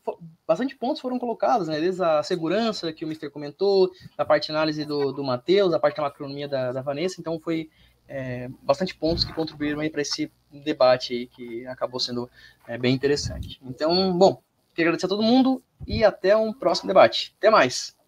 [SPEAKER 2] bastante pontos foram colocados, né? Desde a segurança que o Mister comentou, da parte de análise do, do Matheus, a parte da macronomia da, da Vanessa. Então foi é, bastante pontos que contribuíram aí para esse debate aí que acabou sendo é, bem interessante. Então, bom, Queria agradecer a todo mundo e até um próximo debate. Até mais!